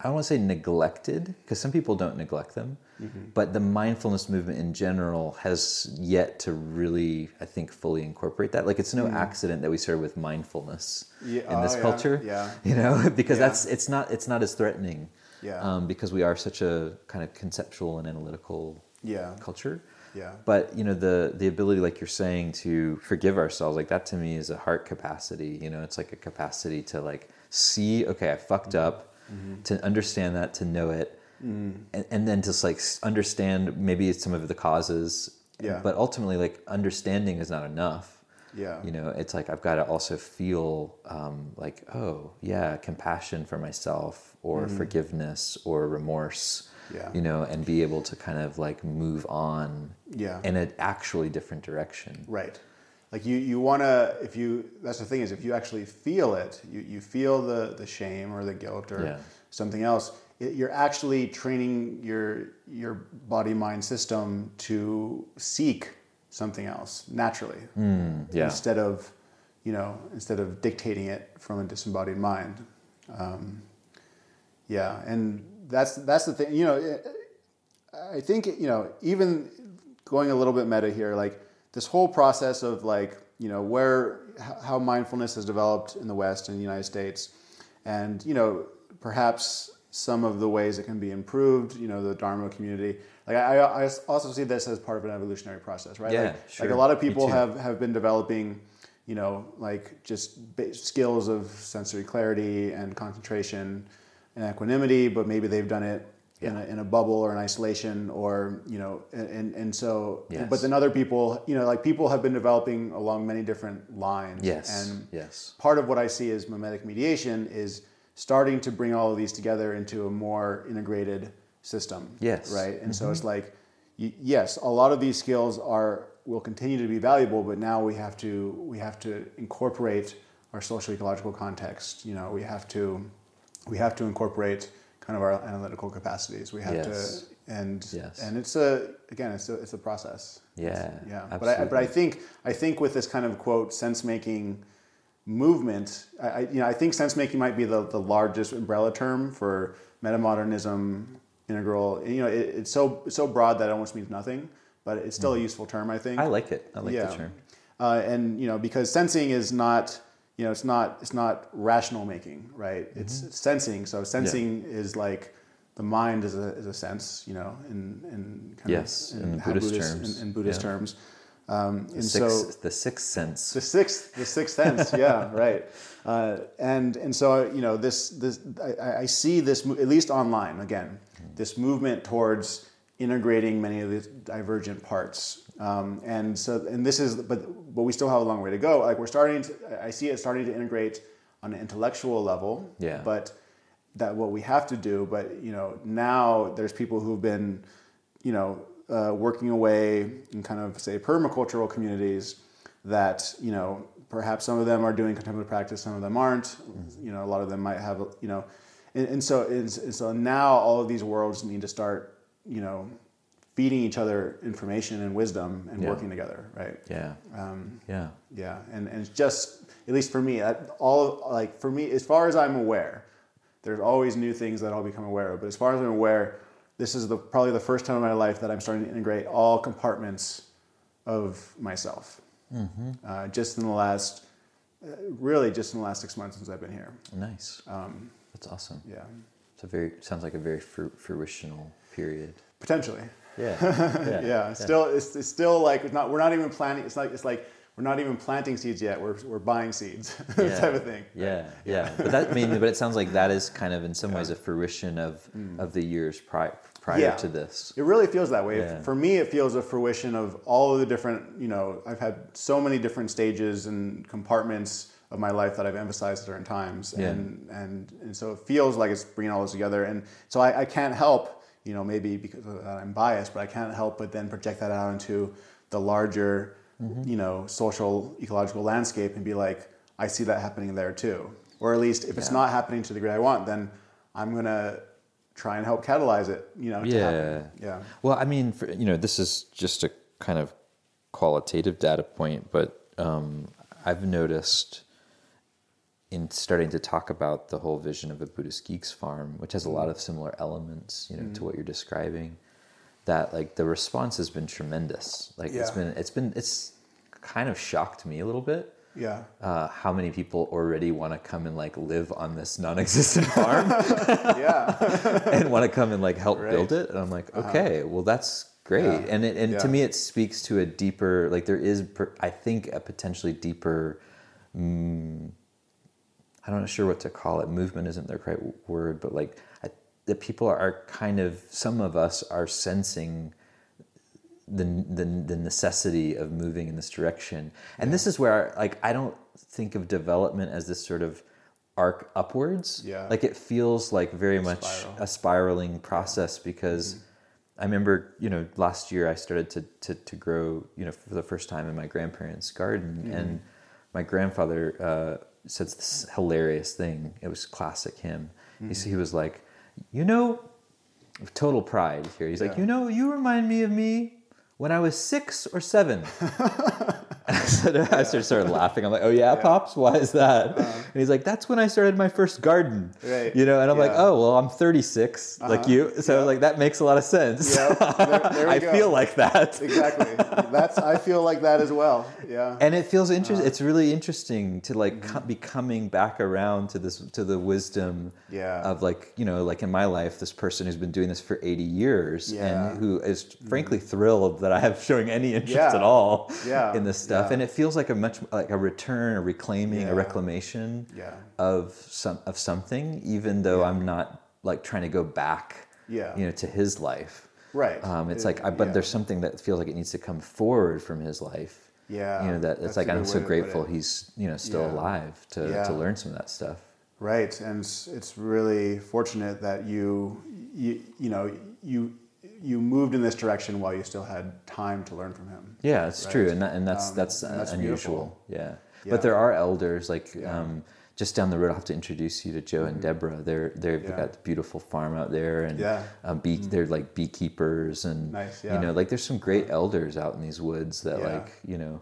I don't want to say neglected because some people don't neglect them, Mm-hmm. but the mindfulness movement in general has yet to really, I think, fully incorporate that. Like it's no accident that we started with mindfulness Mm. Yeah, in this oh, culture, yeah. *laughs* you know, because Yeah. that's it's not it's not as threatening, Yeah. um, because we are such a kind of conceptual and analytical Yeah. culture. Yeah. But you know the the ability, like you're saying, to forgive ourselves, like that to me is a heart capacity. You know, it's like a capacity to like see, okay, I fucked up, Mm-hmm. to understand that, to know it, and, and then just like understand maybe some of the causes. Yeah. But ultimately, like understanding is not enough. Yeah. You know, it's like I've got to also feel um, like, oh yeah, compassion for myself, or forgiveness, or remorse. Yeah. You know, and be able to kind of like move on Yeah. in an actually different direction. Right. Like you, you want to, if you, that's the thing is if you actually feel it, you, you feel the, the shame or the guilt or Yeah. something else, it, you're actually training your, your body mind system to seek something else naturally Yeah. instead of, you know, instead of dictating it from a disembodied mind. Um, yeah. And that's, that's the thing, you know, I think you know even going a little bit meta here, like this whole process of like you know where how mindfulness has developed in the West and the United States, and you know perhaps some of the ways it can be improved. You know the Dharma community. Like I, I also see this as part of an evolutionary process, right? Yeah, like, sure. like a lot of people have have been developing. You know, like just skills of sensory clarity and concentration and equanimity, but maybe they've done it in, a, in a bubble or in isolation or you know and and so Yes. but then other people you know like people have been developing along many different lines Yes. and yes. part of what i see as memetic mediation is starting to bring all of these together into a more integrated system Yes. Mm-hmm. right and so it's like yes a lot of these skills are will continue to be valuable but now we have to we have to incorporate our social ecological context you know we have to we have to incorporate kind of our analytical capacities we have Yes. to and Yes. and it's a again it's a it's a process Yeah. yeah but I, but I think I think with this kind of quote sense making movement I, you know I think sense making might be the, the largest umbrella term for metamodernism integral you know it, it's so so broad that it almost means nothing but it's still a useful term I think. I like it. I like the term. uh, and you know because sensing is not you know it's not it's not rational making right it's Mm-hmm. sensing so sensing is like the mind is a, is a sense you know in in kind Yes, of in how Buddhist Buddhist- terms. in, in Buddhist Yeah. terms um, and sixth, so the sixth sense. the sixth the sixth sense *laughs* yeah right uh, and and so you know this this I, I see this at least online again this movement towards integrating many of the divergent parts. Um, and so and this is but but we still have a long way to go. Like we're starting to I see it starting to integrate on an intellectual level Yeah. but that what we have to do but you know now there's people who've been you know uh, working away in kind of say permacultural communities that you know perhaps some of them are doing contemplative practice some of them aren't. You know a lot of them might have you know and, and so and, and so now all of these worlds need to start you know feeding each other information and wisdom and Yeah. working together right Yeah. um, Yeah. yeah, and, and it's just at least for me, all like for me, as far as I'm aware, there's always new things that I'll become aware of. But as far as I'm aware, this is the probably the first time in my life that I'm starting to integrate all compartments of myself. Uh, just in the last, uh, really, just in the last six months since I've been here. Nice. Um, That's awesome. yeah, It's a very sounds like a very fru- fruitional period. potentially. *laughs* Yeah. Yeah, Yeah. still, it's, it's still like it's not. We're not even planting. It's like it's like we're not even planting seeds yet. We're we're buying seeds, *laughs* Yeah. type of thing. Yeah, yeah. But that I mean, but it sounds like that is kind of in some ways a fruition of of the years prior prior Mm. Yeah. to this. It really feels that way. Yeah. For me, it feels a fruition of all of the different, you know, I've had so many different stages and compartments of my life that I've emphasized at certain times. Yeah. And, and, and so it feels like it's bringing all this together. And so I, I can't help, you know, maybe because of that I'm biased, but I can't help but then project that out into the larger, Mm-hmm. you know, social, ecological landscape and be like, I see that happening there too. Or at least if it's not happening to the degree I want, then I'm going to try and help catalyze it, you know, Yeah. Yeah. Well, I mean, for, you know, this is just a kind of qualitative data point, but um, I've noticed in starting to talk about the whole vision of a Buddhist geeks farm, which has a lot of similar elements, you know, Mm-hmm. to what you're describing, that like the response has been tremendous. Like it's been, it's been, it's kind of shocked me a little bit. Yeah. Uh, how many people already want to come and like live on this non-existent farm *laughs* Yeah. *laughs* and want to come and like help Right. build it? And I'm like, okay, well that's great. Yeah. And it, and to me, it speaks to a deeper, like there is, per, I think, a potentially deeper. Mm, I'm not sure what to call it. Movement isn't the right word, but like I, that people are kind of some of us are sensing the, the the necessity of moving in this direction. And this is where like I don't think of development as this sort of arc upwards. Yeah. Like it feels like very much Spiral. a spiraling process because I remember, you know, last year I started to, to, to grow, you know, for the first time in my grandparents' garden. And my grandfather uh, said this hilarious thing. It was classic him. He, mm-hmm. s- he was like, you know, total pride here. He's like, you know, you remind me of me when I was six or seven. *laughs* And I, said, I started, started laughing. I'm like, oh yeah, pops, why is that? and he's like, that's when I started my first garden. Uh-huh. Right. You know, and I'm like, Yeah. Uh-huh. oh well, I'm 36, like you. So like that makes a lot of sense. Yeah. There- there *laughs* I go. feel like that. Exactly. That's. I feel like that as well. Yeah. And it feels Uh-huh. interesting. it's really interesting to like Mm-hmm. co- be coming back around to this to the wisdom Yeah. of like you know like in my life this person who's been doing this for 80 years Yeah. and who is frankly thrilled that I have showing any interest Yeah. at all Yeah. in this stuff. Yeah. And it feels like a much like a return, a reclaiming, Yeah. a reclamation Yeah. of some of something, even though I'm not like trying to go back, Yeah. you know, to his life. Right. Um, it's Uh, like, I, but there's something that feels like it needs to come forward from his life. Yeah, You know, that it's like, I'm so way to put grateful he's, you know, still alive to, to learn some of that stuff. Right, and it's, it's really fortunate that you, you, you know, you, you moved in this direction while you still had time to learn from him. Yeah, it's Right. true. And, that, and that's, Um, that's, and that's unusual. Yeah. Yeah. But there are elders like, Yeah. um, just down the road, I'll have to introduce you to Joe and Deborah. They're they've Yeah. got a beautiful farm out there, and Yeah. um, bee, they're like beekeepers, and Nice, you know, like there's some great elders out in these woods that like you know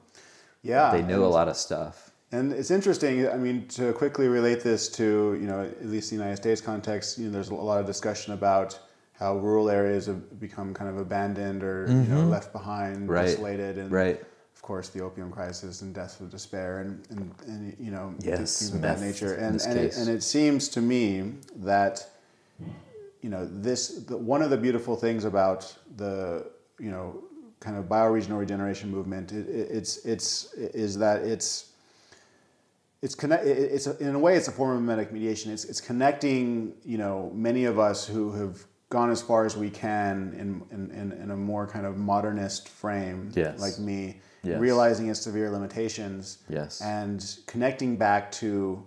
Yeah, they know a lot of stuff. And it's interesting. I mean, to quickly relate this to you know at least the United States context, you know, there's a lot of discussion about how rural areas have become kind of abandoned or you know left behind, Mm-hmm. Right. isolated, and Right. of course the opium crisis and deaths of despair and and, and you know Yes, things of that nature. And and it, and it seems to me that you know this the, one of the beautiful things about the you know kind of bioregional regeneration movement it, it, it's it's is that it's it's connect it- it's a, in a way it's a form of memetic mediation it's it's connecting you know many of us who have gone as far as we can in in, in, in a more kind of modernist frame Yes. like me Yes. realizing its severe limitations Yes. and connecting back to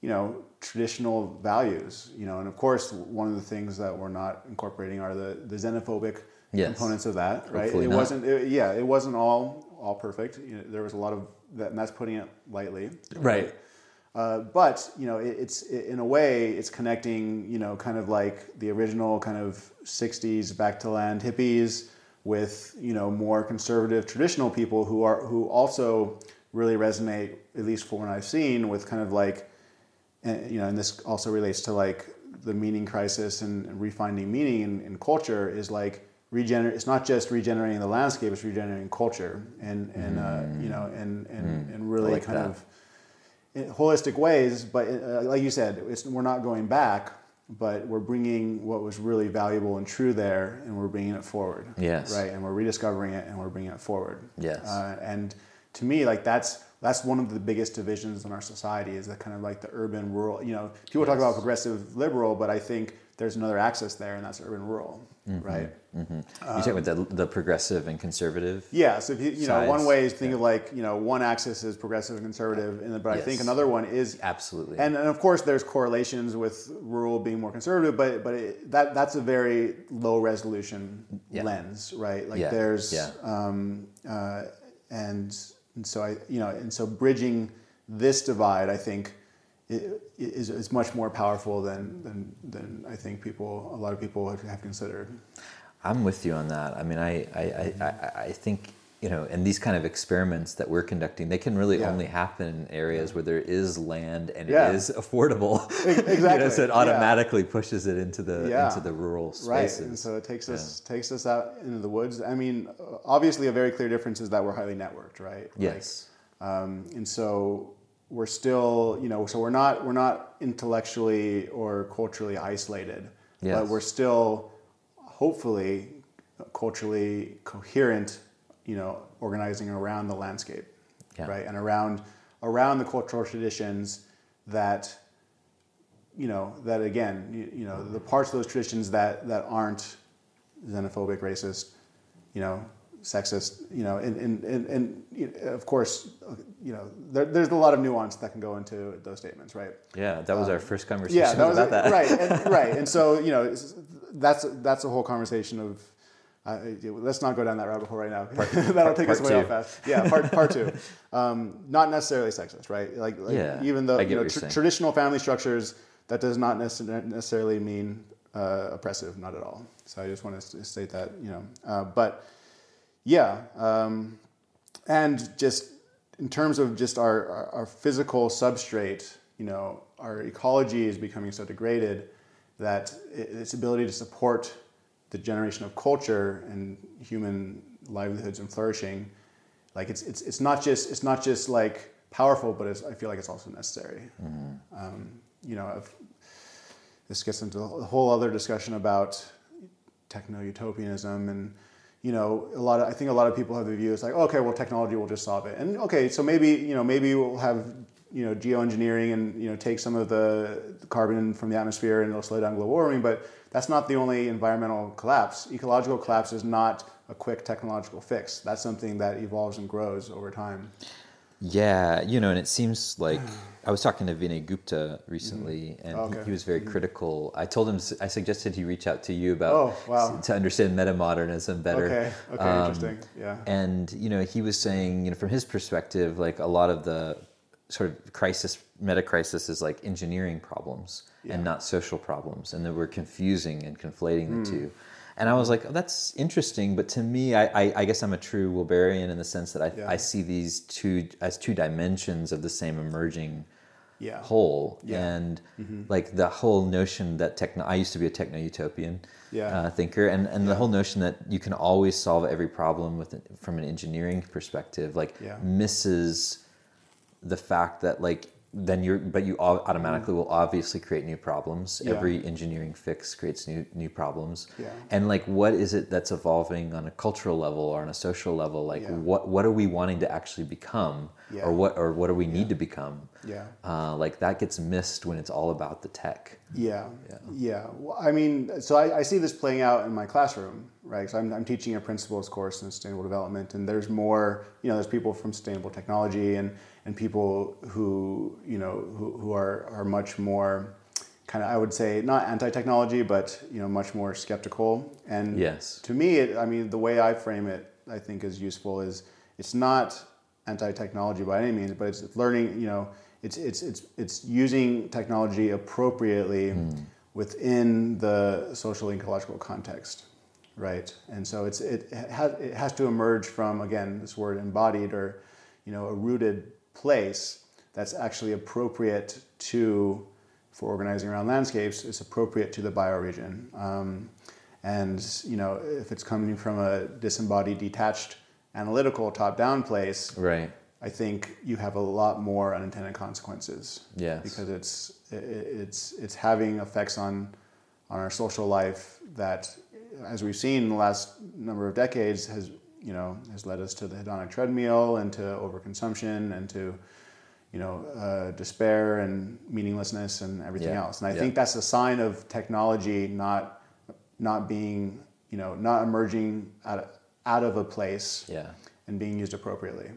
you know traditional values you know and of course one of the things that we're not incorporating are the the xenophobic Yes. components of that right Hopefully it not. wasn't it, yeah it wasn't all all perfect you know, there was a lot of that and that's putting it lightly Right. Uh, but you know, it, it's it, in a way it's connecting you know kind of like the original kind of '60s back to land hippies with you know more conservative traditional people who are who also really resonate at least for what I've seen with kind of like and, you know and this also relates to like the meaning crisis and, refinding meaning in, in culture is like regenerate it's not just regenerating the landscape it's regenerating culture and and uh, you know and and, and really like kind that. of holistic ways, but uh, like you said, it's, we're not going back, but we're bringing what was really valuable and true there, and we're bringing it forward. Yes. Right, and we're rediscovering it, and we're bringing it forward. Yes. Uh, and to me, like that's that's one of the biggest divisions in our society is that kind of like the urban rural. You know, people talk about progressive liberal, but I think there's another axis there, and that's urban rural. Mm-hmm. Right. You talking about the, the progressive and conservative? Yeah, so if you, you know, one way is think of like you know one axis is progressive and conservative, and then, but I think another one is Absolutely. And, and of course, there's correlations with rural being more conservative, but but it, that that's a very low resolution Yeah. lens, right? Like Yeah, there's yeah. um, uh, and and so I you know and so bridging this divide, I think, is is much more powerful than than than I think people a lot of people have, have considered. I'm with you on that. I mean, I, I, I, I, think you know, and these kind of experiments that we're conducting, they can really Yeah. only happen in areas where there is land and Yeah. it is affordable. E- *laughs* you know, exactly, so it yeah. automatically pushes it into the Yeah. into the rural spaces. Right, and so it takes us takes us out into the woods. I mean, obviously, a very clear difference is that we're highly networked, right? Like, yes. um, and so we're still, you know, so we're not we're not intellectually or culturally isolated, Yes. but we're still hopefully culturally coherent, you know, organizing around the landscape, Yeah. right, and around around the cultural traditions that you know that again you, you know the parts of those traditions that that aren't xenophobic racist you know sexist you know and and, and, and you know, of course you know there, there's a lot of nuance that can go into those statements right Yeah, that was our first conversation yeah that was about that. right and, *laughs* right and so you know that's that's a whole conversation of uh, let's not go down that rabbit hole right now. *laughs* That'll part- take us part way two. off fast. Yeah, part part two. *laughs* Um, not necessarily sexist, right? Like, like Yeah, even though you know, tr- traditional family structures, that does not necessarily mean uh, oppressive, not at all. So I just want to state that, you know. Uh, but yeah, um, and just in terms of just our, our, our physical substrate, you know, our ecology is becoming so degraded that its ability to support the generation of culture and human livelihoods and flourishing, like it's, it's, it's not just it's not just like powerful, but it's, I feel like it's also necessary. Um, you know, if, this gets into a whole other discussion about techno-utopianism and you know a lot of i think a lot of people have the view it's like okay well technology will just solve it. And okay so maybe you know maybe we'll have you know geoengineering and you know take some of the carbon from the atmosphere and it'll slow down global warming but that's not the only environmental collapse. Ecological collapse is not a quick technological fix. That's something that evolves and grows over time Yeah, you know, and it seems like I was talking to Vinay Gupta recently, and he- Okay. he, was very critical. I told him I suggested he reach out to you about Oh, wow. to understand metamodernism better. okay okay Um, interesting yeah And you know, he was saying, you know, from his perspective, like a lot of the sort of crisis, meta crisis, is like engineering problems and not social problems, and that we're confusing and conflating Hmm. the two. And I was like, oh, that's interesting, but to me, I, I, I guess I'm a true Wilberian in the sense that I, Yeah. I see these two as two dimensions of the same emerging yeah whole. Yeah. Mm-hmm. And like the whole notion that techno, I used to be a techno utopian Yeah. uh, thinker, and, and the whole notion that you can always solve every problem with from an engineering perspective, like misses the fact that like then you're but you automatically will obviously create new problems Yeah. every engineering fix creates new new problems Yeah. and like what is it that's evolving on a cultural level or on a social level like Yeah. what what are we wanting to actually become Yeah. or what or what do we need to become yeah uh, like that gets missed when it's all about the tech Yeah, Yeah. yeah. Well, I mean, so I, I see this playing out in my classroom, right? So I'm, I'm teaching a principles course in sustainable development, and there's more, you know, there's people from sustainable technology and and people who, you know, who, who are are much more kind of, I would say, not anti-technology, but you know, much more skeptical. And Yes. to me, it, I mean, the way I frame it, I think, is useful. Is it's not anti-technology by any means, but it's learning. You know, it's it's it's it's using technology appropriately hmm. within the social ecological context, right? And so it's it has it has to emerge from again this word embodied or you know a rooted place that's actually appropriate to for organizing around landscapes is appropriate to the bioregion. Um, and you know, if it's coming from a disembodied, detached, analytical, top-down place, right I think you have a lot more unintended consequences. Yes. Because it's it's it's having effects on on our social life that, as we've seen in the last number of decades, has you know has led us to the hedonic treadmill and to overconsumption and to you know uh, despair and meaninglessness and everything Yeah. else. And I Yeah. think that's a sign of technology not not being you know not emerging out of, out of a place yeah and being used appropriately.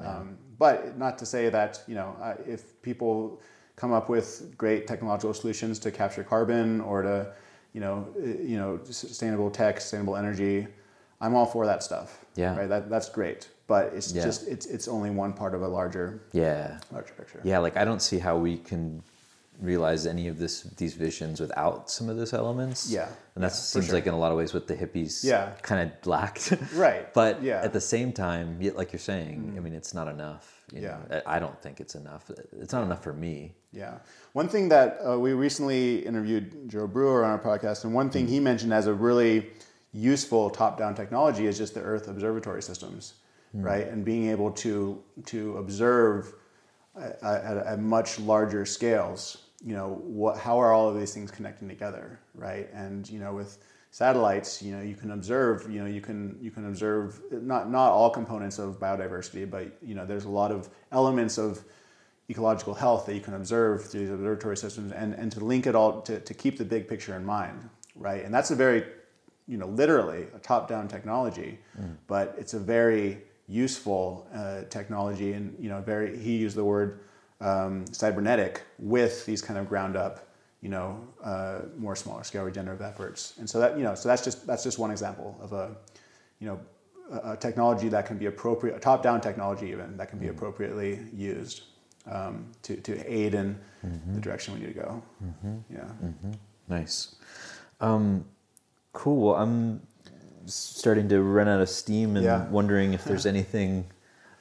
Um, but not to say that you know uh, if people come up with great technological solutions to capture carbon or to you know uh, you know sustainable tech, sustainable energy, I'm all for that stuff. Yeah. right. That, that's great, but it's Yeah. just it's it's only one part of a larger yeah larger picture. yeah like i don't see how we can realize any of this these visions without some of those elements. Yeah. and that Yeah, seems sure. like in a lot of ways what the hippies Yeah. kind of lacked. *laughs* Right, But yeah. At the same time, yet like you're saying, I mean, it's not enough. you Yeah. know. I don't think it's enough. It's not enough for me. Yeah. One thing that uh, we recently interviewed Joe Brewer on our podcast, and one thing he mentioned as a really useful top-down technology is just the Earth observatory systems, hmm. right? And being able to to observe at, at, at much larger scales. You know, what, how are all of these things connecting together, right? And you know, with satellites, you know, you can observe. You know, you can you can observe not not all components of biodiversity, but you know, there's a lot of elements of ecological health that you can observe through these observatory systems and, and to link it all to, to keep the big picture in mind right and that's a very you know literally a top-down technology but it's a very useful uh, technology and you know very he used the word um, cybernetic with these kind of ground up you know uh, more smaller scale regenerative efforts. And so that you know so that's just that's just one example of a you know a, a technology that can be appropriate a top-down technology even that can be appropriately used um, to, to aid in the direction we need to go. Yeah. Nice. Um, cool. Well, I'm starting to run out of steam and Yeah. wondering if there's *laughs* anything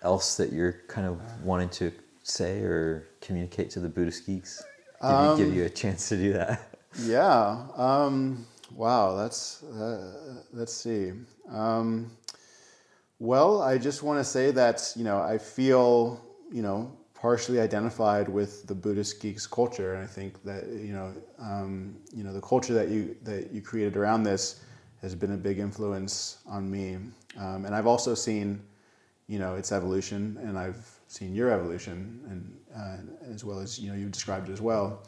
else that you're kind of wanting to say or communicate to the Buddhist geeks. You, Um, give you a chance to do that. *laughs* Yeah. Um, wow. That's uh, let's see. Um, well, I just want to say that you know I feel you know partially identified with the Buddhist geeks culture, and I think that you know um, you know the culture that you that you created around this has been a big influence on me, um, and I've also seen you know its evolution, and I've seen your evolution, and uh, as well as you know you described it as well.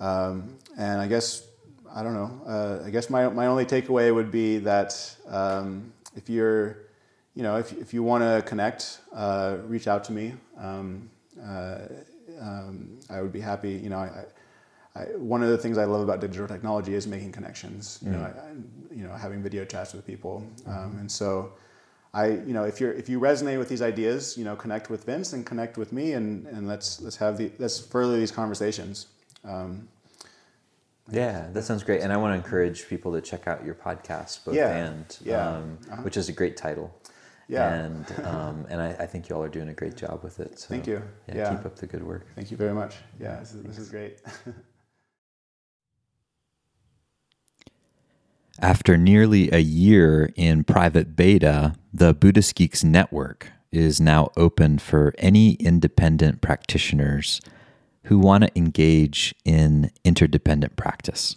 Um, and I guess I don't know. Uh, I guess my my only takeaway would be that um, if you're, you know, if if you want to connect, uh, reach out to me. Um, uh, um, I would be happy. You know, I, I, one of the things I love about digital technology is making connections. You know, I, you know, having video chats with people, um, and so. I, you know, if you're if you resonate with these ideas, you know, connect with Vince and connect with me, and, and let's let's have the let's further these conversations. Um, Yeah, that sounds great. And I want to encourage people to check out your podcast, Both Yeah, and, yeah, um, uh-huh. which is a great title. Yeah. And, um, and I, I think you all are doing a great job with it. So, Thank you. Yeah, Yeah. keep up the good work. Thank you very much. Yeah, this is, this is great. *laughs* After nearly a year in private beta, the Buddhist Geeks Network is now open for any independent practitioners who want to engage in interdependent practice.